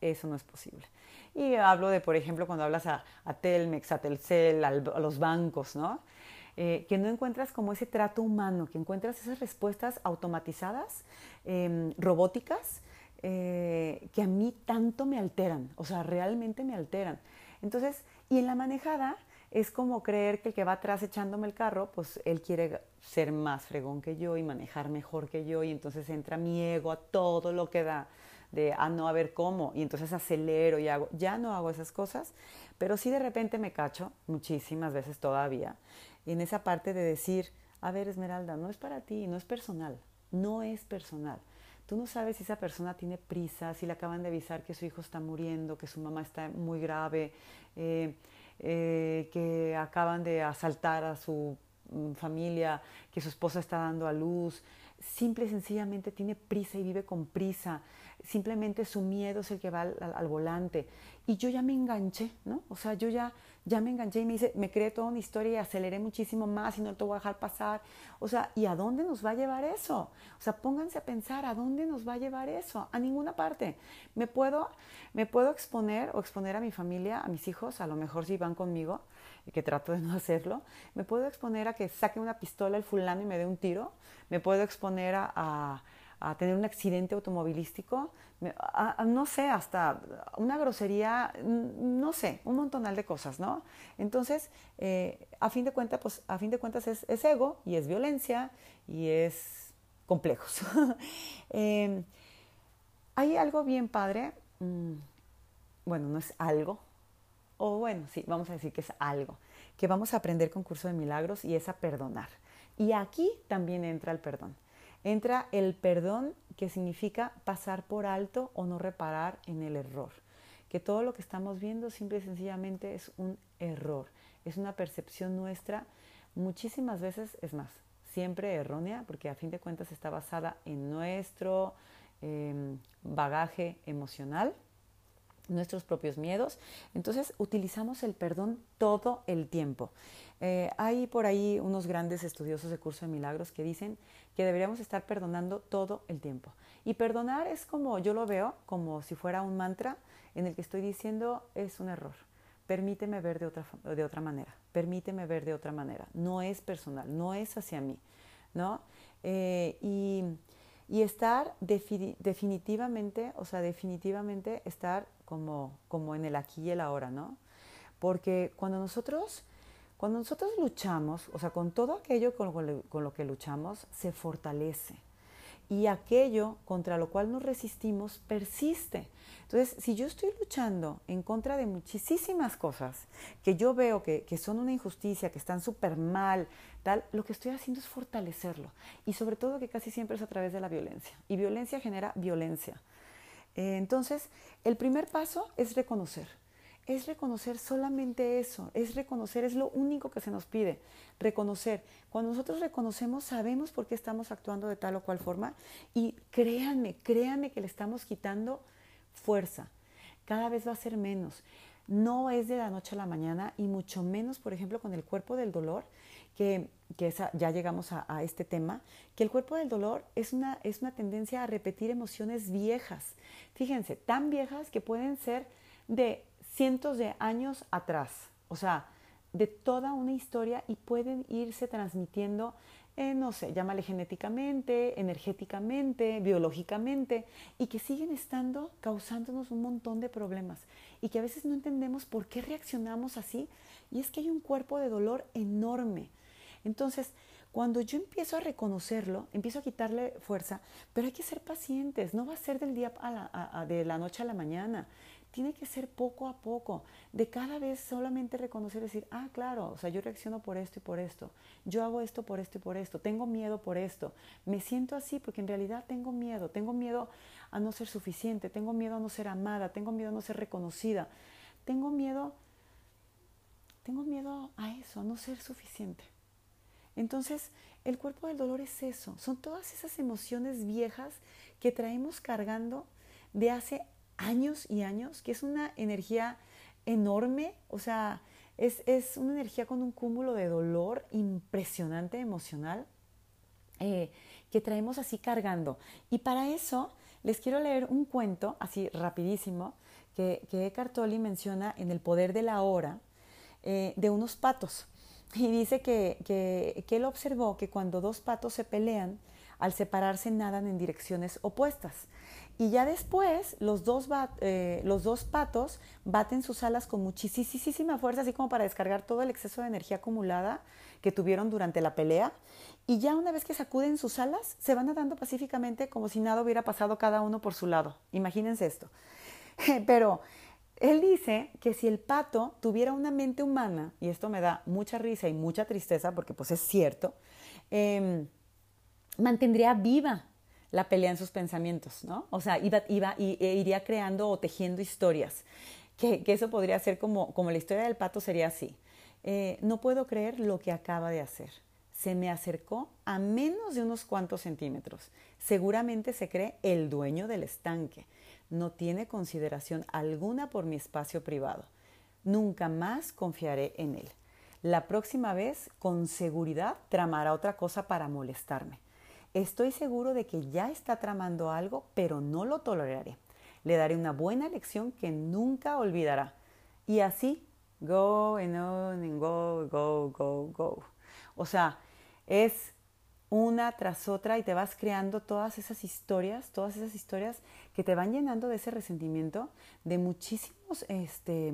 eso no es posible. Y hablo de, por ejemplo, cuando hablas a, Telmex, a Telcel, a los bancos, ¿no? Eh, que no encuentras como ese trato humano, que encuentras esas respuestas automatizadas, em, robóticas, eh, que a mí tanto me alteran, o sea, realmente me alteran. Entonces, y en la manejada es como creer que el que va atrás echándome el carro, pues él quiere ser más fregón que yo y manejar mejor que yo y entonces entra mi ego a todo lo que da de, ah, no, a ver cómo, y entonces acelero y hago, ya no hago esas cosas, pero sí de repente me cacho, muchísimas veces todavía, en esa parte de decir, a ver Esmeralda, no es para ti, no es personal, no es personal. Tú no sabes si esa persona tiene prisa, si le acaban de avisar que su hijo está muriendo, que su mamá está muy grave, eh, eh, que acaban de asaltar a su mm, familia, que su esposa está dando a luz. Simple y sencillamente tiene prisa y vive con prisa. Simplemente su miedo es el que va al volante. Y yo ya me enganché, ¿no? O sea, yo ya ya me enganché y me dice, me creé toda una historia y aceleré muchísimo más y no te voy a dejar pasar. O sea, ¿y a dónde nos va a llevar eso? O sea, pónganse a pensar, ¿a dónde nos va a llevar eso? A ninguna parte. Me puedo, me puedo exponer o exponer a mi familia, a mis hijos, a lo mejor si van conmigo, y que trato de no hacerlo, me puedo exponer a que saque una pistola el fulano y me dé un tiro, me puedo exponer a, a tener un accidente automovilístico, no sé, hasta una grosería, no sé, un montonal de cosas, ¿no? Entonces, eh, a fin de cuentas, pues a fin de cuentas es, ego y es violencia y es complejos. Em, hay algo bien padre, mm, bueno, no es algo, o bueno, sí, vamos a decir que es algo, que vamos a aprender con Curso de Milagros y es a perdonar. Y aquí también entra el perdón. Entra el perdón que significa pasar por alto o no reparar en el error. Que todo lo que estamos viendo simple y sencillamente es un error, es una percepción nuestra, muchísimas veces es más, siempre errónea, porque a fin de cuentas está basada en nuestro em, bagaje emocional, nuestros propios miedos. Entonces utilizamos el perdón todo el tiempo. Eh, hay por ahí unos grandes estudiosos de curso de milagros que dicen que deberíamos estar perdonando todo el tiempo. Y perdonar es como, yo lo veo, como si fuera un mantra en el que estoy diciendo es un error. Permíteme ver de otra, de otra manera, permíteme ver de otra manera. No es personal, no es hacia mí, ¿no? Eh, y, y, estar definitivamente, o sea, definitivamente estar como, como en el aquí y el ahora, ¿no? Porque cuando nosotros cuando nosotros luchamos, o sea, con todo aquello con lo, que luchamos, se fortalece. Y aquello contra lo cual nos resistimos persiste. Entonces, si yo estoy luchando en contra de muchísimas cosas que yo veo que, son una injusticia, que están súper mal, lo que estoy haciendo es fortalecerlo. Y sobre todo que casi siempre es a través de la violencia. Y violencia genera violencia. Eh, entonces, el primer paso es reconocer es reconocer solamente eso, es reconocer, es lo único que se nos pide, reconocer. Cuando nosotros reconocemos, sabemos por qué estamos actuando de tal o cual forma y créanme, créanme que le estamos quitando fuerza. Cada vez va a ser menos. No es de la noche a la mañana y mucho menos, por ejemplo, con el cuerpo del dolor, que, ya llegamos a, este tema, que el cuerpo del dolor es una, es una tendencia a repetir emociones viejas. Fíjense, tan viejas que pueden ser de cientos de años atrás, o sea, de toda una historia y pueden irse transmitiendo, no sé, llámale genéticamente, energéticamente, biológicamente, y que siguen estando causándonos un montón de problemas y que a veces no entendemos por qué reaccionamos así, y es que hay un cuerpo de dolor enorme. Entonces, cuando yo empiezo a reconocerlo, empiezo a quitarle fuerza, pero hay que ser pacientes, no va a ser del día a la, de la noche a la mañana tiene que ser poco a poco, de cada vez solamente reconocer, decir, ah, claro, o sea, yo reacciono por esto y por esto, yo hago esto por esto y por esto, tengo miedo por esto, me siento así porque en realidad tengo miedo, tengo miedo a no ser suficiente, tengo miedo a no ser amada, tengo miedo a no ser reconocida, tengo miedo, tengo miedo a eso, a no ser suficiente. Entonces, el cuerpo del dolor es eso, son todas esas emociones viejas que traemos cargando de hace años y años, que es una energía enorme, o sea, es, una energía con un cúmulo de dolor impresionante emocional eh, que traemos así cargando. Y para eso les quiero leer un cuento, así rapidísimo, que, que Eckhart Tolle menciona en El Poder de la Hora, eh, de unos patos. Y dice que, que, él observó que cuando dos patos se pelean, al separarse nadan en direcciones opuestas. Y ya después los dos, eh, los dos patos baten sus alas con muchísima fuerza, así como para descargar todo el exceso de energía acumulada que tuvieron durante la pelea. Y ya una vez que sacuden sus alas, se van nadando pacíficamente como si nada hubiera pasado cada uno por su lado. Imagínense esto. Pero él dice que si el pato tuviera una mente humana, y esto me da mucha risa y mucha tristeza porque pues es cierto, em, mantendría viva la pelea en sus pensamientos, ¿no? O sea, iba, iba, e iría creando o tejiendo historias. Que, eso podría ser como, como la historia del pato sería así. Eh, no puedo creer lo que acaba de hacer. Se me acercó a menos de unos cuantos centímetros. Seguramente se cree el dueño del estanque. No tiene consideración alguna por mi espacio privado. Nunca más confiaré en él. La próxima vez, con seguridad, tramará otra cosa para molestarme. Estoy seguro de que ya está tramando algo, pero no lo toleraré. Le daré una buena lección que nunca olvidará. Y así, go and on and go, go, go, go. O sea, es una tras otra y te vas creando todas esas historias, todas esas historias que te van llenando de ese resentimiento, de muchísimos este,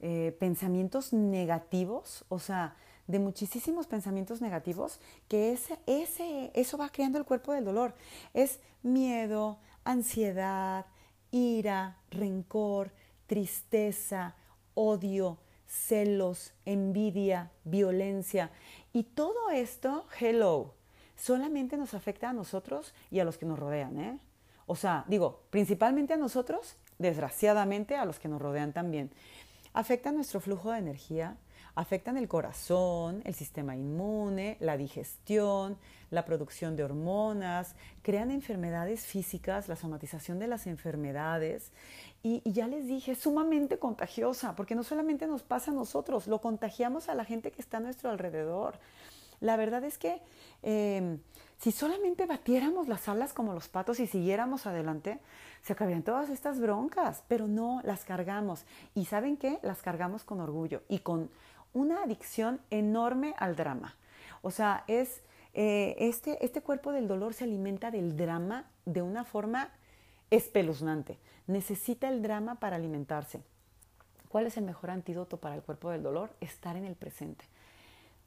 eh, pensamientos negativos, o sea, de muchísimos pensamientos negativos, que ese, ese, eso va creando el cuerpo del dolor. Es miedo, ansiedad, ira, rencor, tristeza, odio, celos, envidia, violencia. Y todo esto, hello, solamente nos afecta a nosotros y a los que nos rodean. ¿eh? O sea, digo, principalmente a nosotros, desgraciadamente a los que nos rodean también. Afecta nuestro flujo de energía, afectan el corazón, el sistema inmune, la digestión, la producción de hormonas, crean enfermedades físicas, la somatización de las enfermedades. Y, ya les dije, sumamente contagiosa, porque no solamente nos pasa a nosotros, lo contagiamos a la gente que está a nuestro alrededor. La verdad es que em, si solamente batiéramos las alas como los patos y siguiéramos adelante, se acabarían todas estas broncas, pero no, las cargamos. ¿Y saben qué? Las cargamos con orgullo y con una adicción enorme al drama. O sea, es eh, este, este cuerpo del dolor se alimenta del drama de una forma espeluznante. Necesita el drama para alimentarse. ¿Cuál es el mejor antídoto para el cuerpo del dolor? Estar en el presente.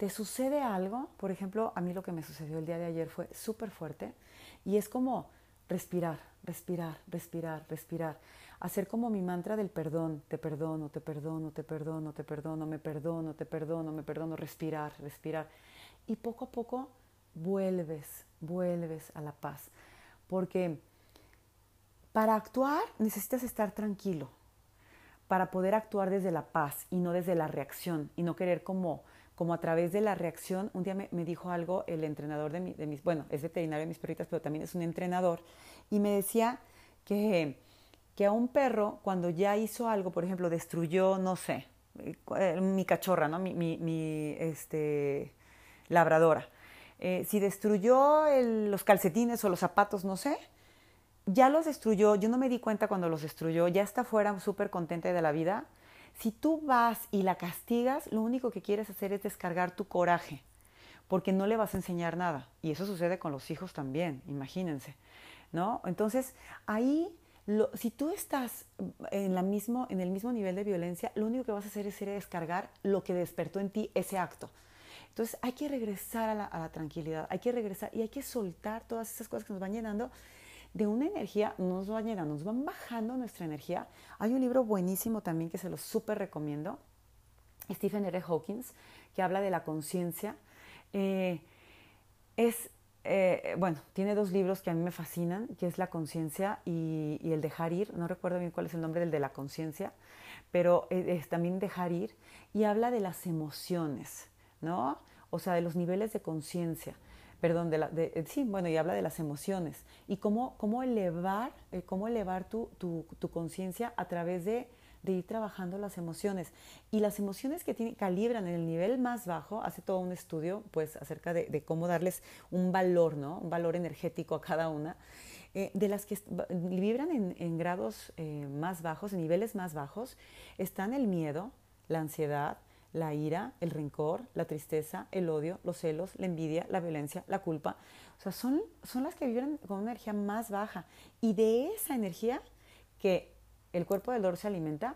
¿Te sucede algo? Por ejemplo, a mí lo que me sucedió el día de ayer fue súper fuerte y es como respirar, respirar, respirar, respirar hacer como mi mantra del perdón, te perdono, te perdono, te perdono, te perdono, me perdono, te perdono, me perdono, respirar, respirar. Y poco a poco vuelves, vuelves a la paz. Porque para actuar necesitas estar tranquilo, para poder actuar desde la paz y no desde la reacción y no querer como, como a través de la reacción. Un día me, dijo algo el entrenador de, de mis, bueno, es veterinario de mis perritas, pero también es un entrenador, y me decía que que a un perro cuando ya hizo algo, por ejemplo, destruyó, no sé, eh, mi cachorra, ¿no? Mi, mi, este, labradora. Eh, si destruyó los calcetines o los zapatos, no sé, ya los destruyó, yo no me di cuenta cuando los destruyó, ya está fuera súper contenta de la vida. Si tú vas y la castigas, lo único que quieres hacer es descargar tu coraje, porque no le vas a enseñar nada. Y eso sucede con los hijos también, imagínense, ¿no? Entonces, ahí si tú estás en, la mismo, en el mismo nivel de violencia, lo único que vas a hacer es a descargar lo que despertó en ti ese acto. Entonces hay que regresar a la, tranquilidad, hay que regresar y hay que soltar todas esas cosas que nos van llenando de una energía, nos van llenando, nos van bajando nuestra energía. Hay un libro buenísimo también que se lo súper recomiendo, Stephen R. Hawkins, que habla de la conciencia. Eh, es eh, bueno, tiene dos libros que a mí me fascinan, que es La conciencia y, el dejar ir. No recuerdo bien cuál es el nombre del de la conciencia, pero es también dejar ir y habla de las emociones, ¿no? O sea, de los niveles de conciencia. Perdón, de, la, de sí, bueno, y habla de las emociones y cómo, cómo elevar, eh, cómo elevar tu, tu, tu conciencia a través de de ir trabajando las emociones. Y las emociones que tiene, calibran en el nivel más bajo, hace todo un estudio pues acerca de, cómo darles un valor, ¿no? Un valor energético a cada una. Eh, de las que vibran en, grados eh, más bajos, en niveles más bajos, están el miedo, la ansiedad, la ira, el rencor, la tristeza, el odio, los celos, la envidia, la violencia, la culpa. O sea, son, son las que vibran con una energía más baja. Y de esa energía que el cuerpo del dolor se alimenta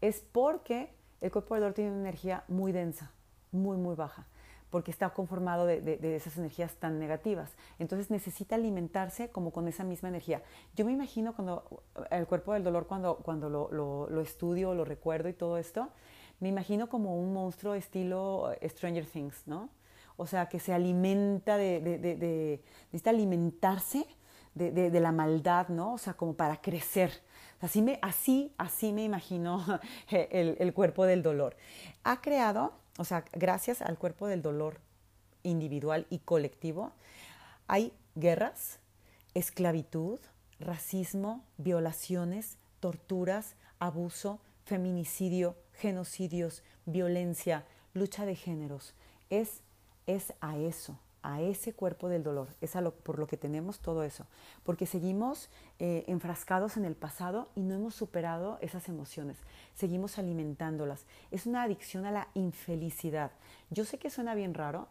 es porque el cuerpo del dolor tiene una energía muy densa, muy, muy baja, porque está conformado de, esas energías tan negativas. Entonces necesita alimentarse como con esa misma energía. Yo me imagino cuando el cuerpo del dolor, cuando, cuando lo, lo estudio, lo recuerdo y todo esto, me imagino como un monstruo estilo Stranger Things, ¿no? O sea, que se alimenta de, de, necesita alimentarse de, la maldad, ¿no? O sea, como para crecer. Así, me, así, así me imagino el, el cuerpo del dolor. Ha creado, o sea, gracias al cuerpo del dolor individual y colectivo, hay guerras, esclavitud, racismo, violaciones, torturas, abuso, feminicidio, genocidios, violencia, lucha de géneros. Es, es a eso a ese cuerpo del dolor. Es a lo, por lo que tenemos todo eso. Porque seguimos eh, enfrascados en el pasado y no hemos superado esas emociones. Seguimos alimentándolas. Es una adicción a la infelicidad. Yo sé que suena bien raro,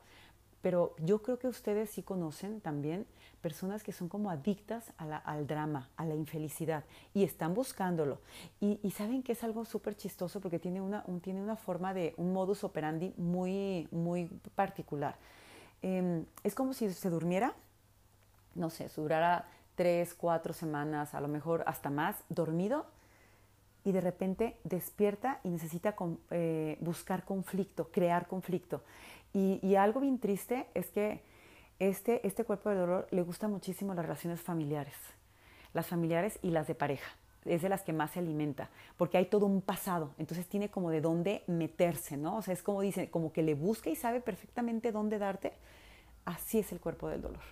pero yo creo que ustedes sí conocen también personas que son como adictas al drama, a la infelicidad y están buscándolo. Y, saben que es algo súper chistoso porque tiene una, tiene una forma de, un modus operandi muy, muy particular. Em, es como si se durmiera, no sé, durara tres, cuatro semanas, a lo mejor hasta más, dormido y de repente despierta y necesita eh, buscar conflicto, crear conflicto. Y, algo bien triste es que este, este cuerpo de dolor le gusta muchísimo las relaciones familiares, las familiares y las de pareja. Es de las que más se alimenta, porque hay todo un pasado, entonces tiene como de dónde meterse, ¿no? O sea, es como dice, como que le busca y sabe perfectamente dónde darte. Así es el cuerpo del dolor.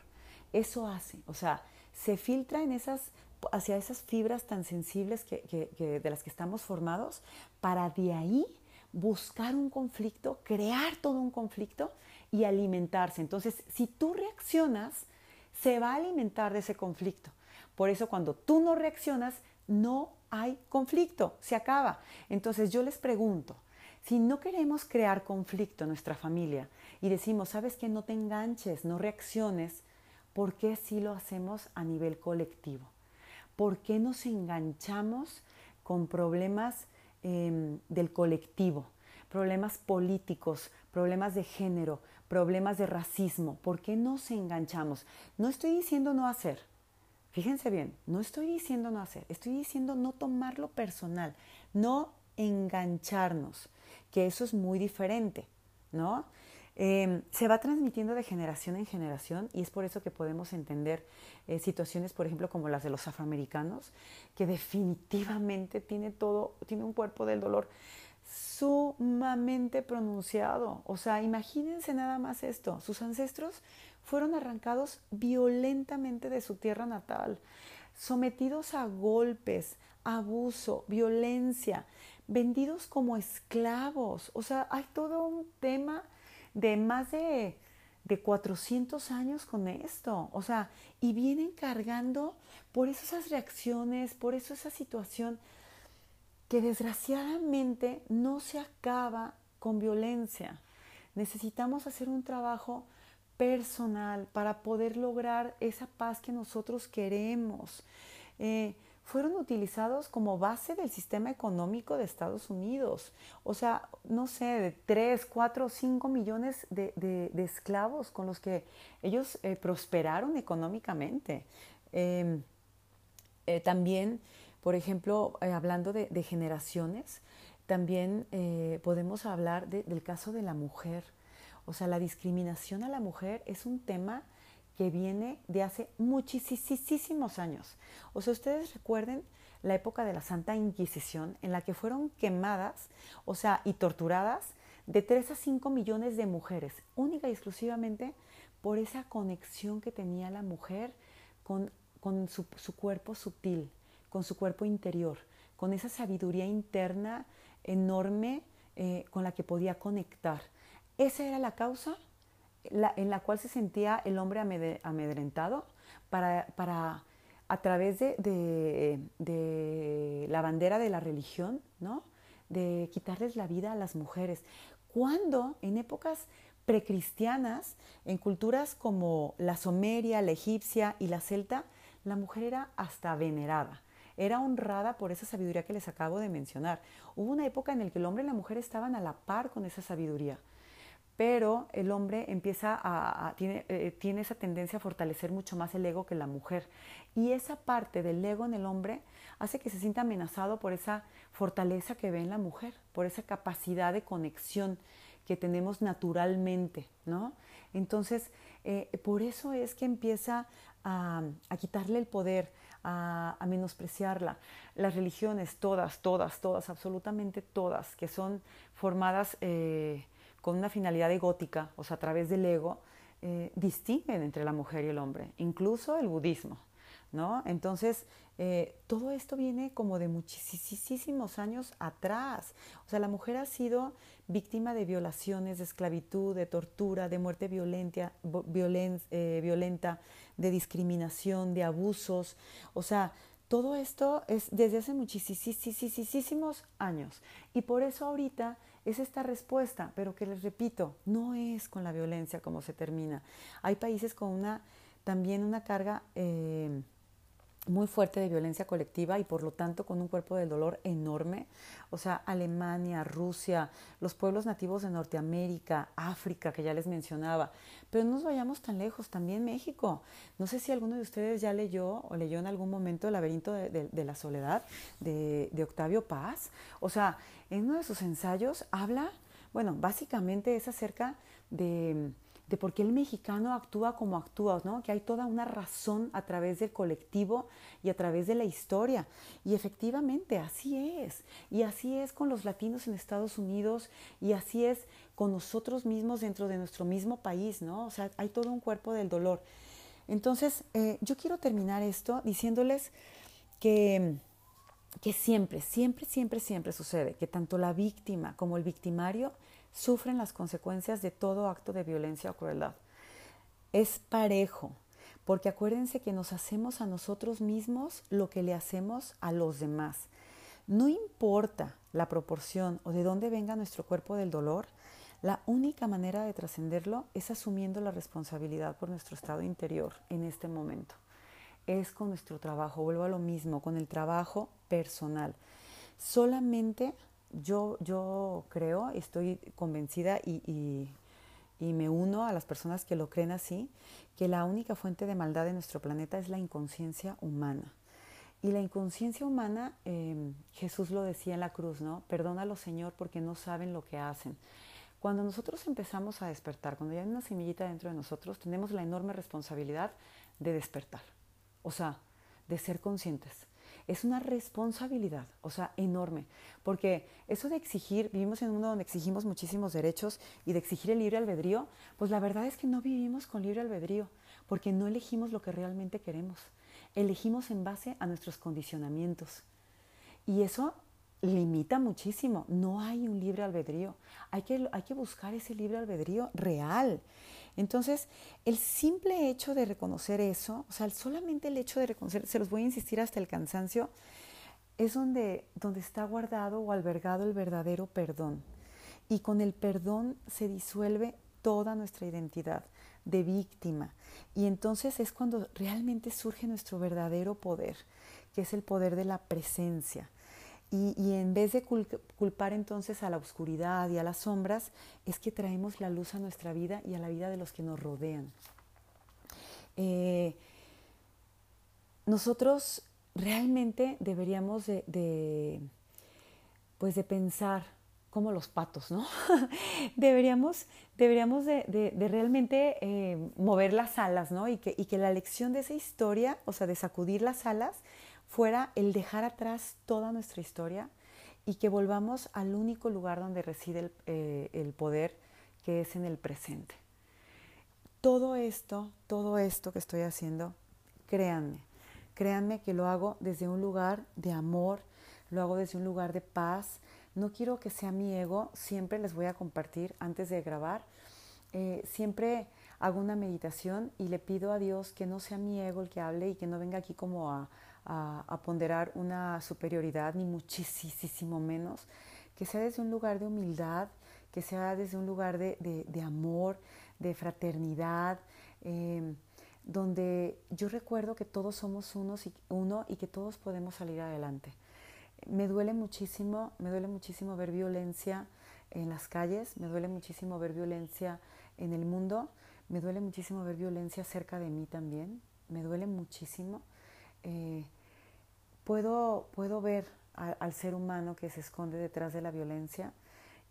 Eso hace, o sea, se filtra en esas, hacia esas fibras tan sensibles que, de las que estamos formados para de ahí buscar un conflicto, crear todo un conflicto y alimentarse. Entonces, si tú reaccionas, se va a alimentar de ese conflicto. Por eso cuando tú no reaccionas, no hay conflicto, se acaba. Entonces yo les pregunto, si no queremos crear conflicto en nuestra familia y decimos, sabes que no te enganches, no reacciones, ¿por qué sí lo hacemos a nivel colectivo? ¿Por qué nos enganchamos con problemas Em, del colectivo, problemas políticos, problemas de género, problemas de racismo. ¿Por qué nos enganchamos? No estoy diciendo no hacer. Fíjense bien, no estoy diciendo no hacer, estoy diciendo no tomarlo personal, no engancharnos, que eso es muy diferente, ¿no? Em, se va transmitiendo de generación en generación y es por eso que podemos entender eh, situaciones, por ejemplo, como las de los afroamericanos, que definitivamente tiene todo, tiene un cuerpo del dolor sumamente pronunciado. O sea, imagínense nada más esto, sus ancestros fueron arrancados violentamente de su tierra natal, sometidos a golpes, abuso, violencia, vendidos como esclavos. O sea, hay todo un tema de más de, de 400 años con esto. O sea, y vienen cargando por eso esas reacciones, por eso esa situación que desgraciadamente no se acaba con violencia. Necesitamos hacer un trabajo personal para poder lograr esa paz que nosotros queremos. Eh, fueron utilizados como base del sistema económico de Estados Unidos. O sea, no sé, de 3, 4, 5 millones de, esclavos con los que ellos eh, prosperaron económicamente. Em, eh, también, por ejemplo, eh, hablando de, generaciones, también podemos hablar del caso de la mujer. O sea, la discriminación a la mujer es un tema que viene de hace muchísimos años. O sea, ustedes recuerden la época de la Santa Inquisición en la que fueron quemadas, o sea, y torturadas de 3 a 5 millones de mujeres, única y exclusivamente por esa conexión que tenía la mujer con, su, cuerpo sutil, con su cuerpo interior, con esa sabiduría interna enorme eh, con la que podía conectar. Esa era la causa en la cual se sentía el hombre amedrentado para, para a través de, la bandera de la religión, ¿no? de quitarles la vida a las mujeres. Cuando en épocas precristianas, en culturas como la someria, la egipcia y la celta, la mujer era hasta venerada, era honrada por esa sabiduría que les acabo de mencionar. Hubo una época en la que el hombre y la mujer estaban a la par con esa sabiduría pero el hombre empieza a, tiene, eh, tiene, esa tendencia a fortalecer mucho más el ego que la mujer. Y esa parte del ego en el hombre hace que se sienta amenazado por esa fortaleza que ve en la mujer, por esa capacidad de conexión que tenemos naturalmente, ¿no? Entonces, eh, por eso es que empieza a, quitarle el poder, a, menospreciarla. Las religiones, todas, todas, todas, absolutamente todas, que son formadas... Eh, con una finalidad egótica, o sea, a través del ego, eh, distinguen entre la mujer y el hombre, incluso el budismo, ¿no? Entonces, eh, todo esto viene como de muchísimos años atrás. O sea, la mujer ha sido víctima de violaciones, de esclavitud, de tortura, de muerte violenta, eh, violenta de discriminación, de abusos. O sea, todo esto es desde hace muchísimos años. Y por eso ahorita es esta respuesta, pero que les repito, no es con la violencia como se termina. Hay países con una también una carga eh, muy fuerte de violencia colectiva y por lo tanto con un cuerpo del dolor enorme. O sea, Alemania, Rusia, los pueblos nativos de Norteamérica, África, que ya les mencionaba. Pero no nos vayamos tan lejos, también México. No sé si alguno de ustedes ya leyó o leyó en algún momento El laberinto de, la soledad de, de Octavio Paz. O sea, en uno de sus ensayos habla, bueno, básicamente es acerca de de por qué el mexicano actúa como actúa, ¿no? que hay toda una razón a través del colectivo y a través de la historia. Y efectivamente, así es. Y así es con los latinos en Estados Unidos y así es con nosotros mismos dentro de nuestro mismo país, ¿no? O sea, hay todo un cuerpo del dolor. Entonces, eh, yo quiero terminar esto diciéndoles que, que siempre, siempre, siempre, siempre sucede que tanto la víctima como el victimario sufren las consecuencias de todo acto de violencia o crueldad. Es parejo, porque acuérdense que nos hacemos a nosotros mismos lo que le hacemos a los demás. No importa la proporción o de dónde venga nuestro cuerpo del dolor, la única manera de trascenderlo es asumiendo la responsabilidad por nuestro estado interior en este momento. Es con nuestro trabajo, vuelvo a lo mismo, con el trabajo personal. Solamente yo, yo creo, estoy convencida y, me uno a las personas que lo creen así, que la única fuente de maldad de nuestro planeta es la inconsciencia humana. Y la inconsciencia humana, em, Jesús lo decía en la cruz, ¿no? Perdónalo, Señor, porque no saben lo que hacen. Cuando nosotros empezamos a despertar, cuando ya hay una semillita dentro de nosotros, tenemos la enorme responsabilidad de despertar, o sea, de ser conscientes es una responsabilidad, o sea, enorme, porque eso de exigir, vivimos en un mundo donde exigimos muchísimos derechos y de exigir el libre albedrío, pues la verdad es que no vivimos con libre albedrío, porque no elegimos lo que realmente queremos, elegimos en base a nuestros condicionamientos. Y eso limita muchísimo, no hay un libre albedrío, hay que, hay que buscar ese libre albedrío real. Entonces, el simple hecho de reconocer eso, o sea, solamente el hecho de reconocer, se los voy a insistir hasta el cansancio, es donde, donde está guardado o albergado el verdadero perdón. Y con el perdón se disuelve toda nuestra identidad de víctima. Y entonces es cuando realmente surge nuestro verdadero poder, que es el poder de la presencia. Y, en vez de culpar entonces a la oscuridad y a las sombras, es que traemos la luz a nuestra vida y a la vida de los que nos rodean. Eh, nosotros realmente deberíamos de, pues de pensar como los patos, ¿no? deberíamos deberíamos de, realmente eh, mover las alas, ¿no? Y que, y que la lección de esa historia, o sea, de sacudir las alas, fuera el dejar atrás toda nuestra historia y que volvamos al único lugar donde reside eh, el, poder, que es en el presente. Todo esto, todo esto que estoy haciendo, créanme, créanme que lo hago desde un lugar de amor, lo hago desde un lugar de paz. No quiero que sea mi ego, siempre les voy a compartir antes de grabar. Eh, siempre hago una meditación y le pido a Dios que no sea mi ego el que hable y que no venga aquí como a, a, ponderar una superioridad, ni muchísimo menos, que sea desde un lugar de humildad, que sea desde un lugar de, amor, de fraternidad, em, donde yo recuerdo que todos somos unos y, uno y que todos podemos salir adelante. Me duele muchísimo, me duele muchísimo ver violencia en las calles, me duele muchísimo ver violencia en el mundo, me duele muchísimo ver violencia cerca de mí también, me duele muchísimo. Eh, puedo, puedo ver al ser humano que se esconde detrás de la violencia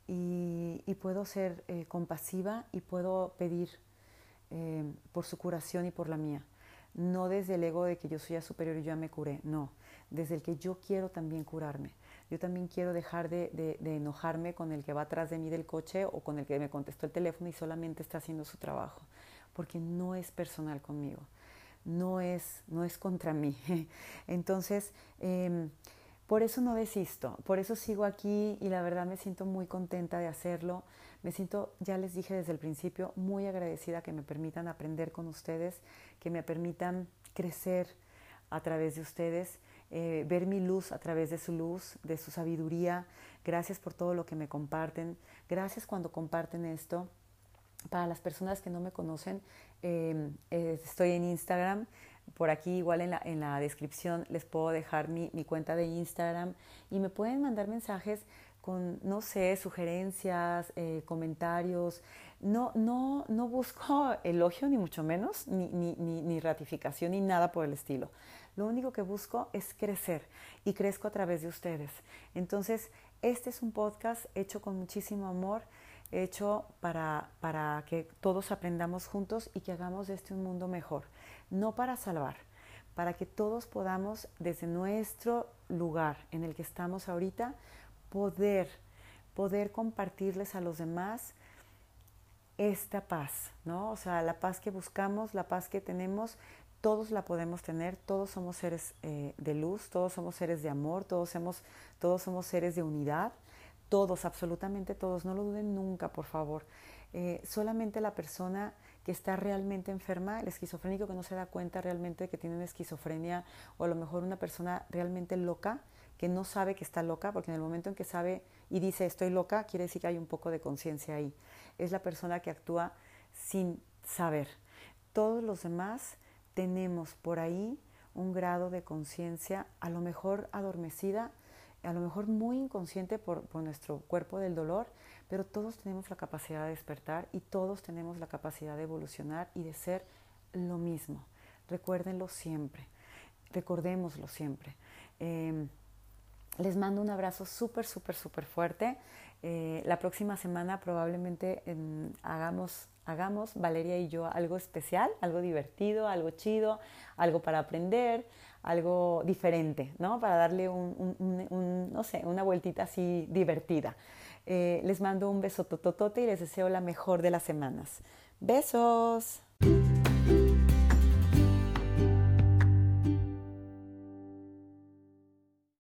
y, puedo ser eh, compasiva y puedo pedir eh, por su curación y por la mía. No desde el ego de que yo soy superior y yo ya me curé, no, desde el que yo quiero también curarme. Yo también quiero dejar de, enojarme con el que va atrás de mí del coche o con el que me contestó el teléfono y solamente está haciendo su trabajo, porque no es personal conmigo no es, no es contra mí. Entonces, em, por eso no desisto, por eso sigo aquí y la verdad me siento muy contenta de hacerlo. Me siento, ya les dije desde el principio, muy agradecida que me permitan aprender con ustedes, que me permitan crecer a través de ustedes. Eh, ver mi luz a través de su luz, de su sabiduría. Gracias por todo lo que me comparten. Gracias cuando comparten esto. Para las personas que no me conocen, em, eh, estoy en Instagram. Por aquí igual en la, en la descripción les puedo dejar mi, mi cuenta de Instagram y me pueden mandar mensajes con, no sé, sugerencias, eh, comentarios. No, no, no busco elogio, ni mucho menos, ni, ni, ni, ratificación, ni nada por el estilo. Lo único que busco es crecer y crezco a través de ustedes. Entonces, este es un podcast hecho con muchísimo amor, hecho para, para que todos aprendamos juntos y que hagamos de este un mundo mejor. No para salvar, para que todos podamos, desde nuestro lugar en el que estamos ahorita, poder, poder compartirles a los demás esta paz, ¿no? O sea, la paz que buscamos, la paz que tenemos, todos la podemos tener, todos somos seres eh, de luz, todos somos seres de amor, todos somos, todos somos seres de unidad, todos, absolutamente todos, no lo duden nunca, por favor. Eh, solamente la persona que está realmente enferma, el esquizofrénico que no se da cuenta realmente de que tiene una esquizofrenia, o a lo mejor una persona realmente loca, que no sabe que está loca, porque en el momento en que sabe y dice estoy loca, quiere decir que hay un poco de conciencia ahí. Es la persona que actúa sin saber. Todos los demás tenemos por ahí un grado de conciencia, a lo mejor adormecida, a lo mejor muy inconsciente por, por, nuestro cuerpo del dolor, pero todos tenemos la capacidad de despertar y todos tenemos la capacidad de evolucionar y de ser lo mismo. Recuérdenlo siempre, recordémoslo siempre. Eh, les mando un abrazo súper, súper, súper fuerte. Eh, la próxima semana probablemente hagamos, hagamos, Valeria y yo, algo especial, algo divertido, algo chido, algo para aprender, algo diferente, ¿no? Para darle un, no sé, una vueltita así divertida. Eh, les mando un beso tototote y les deseo la mejor de las semanas. Besos.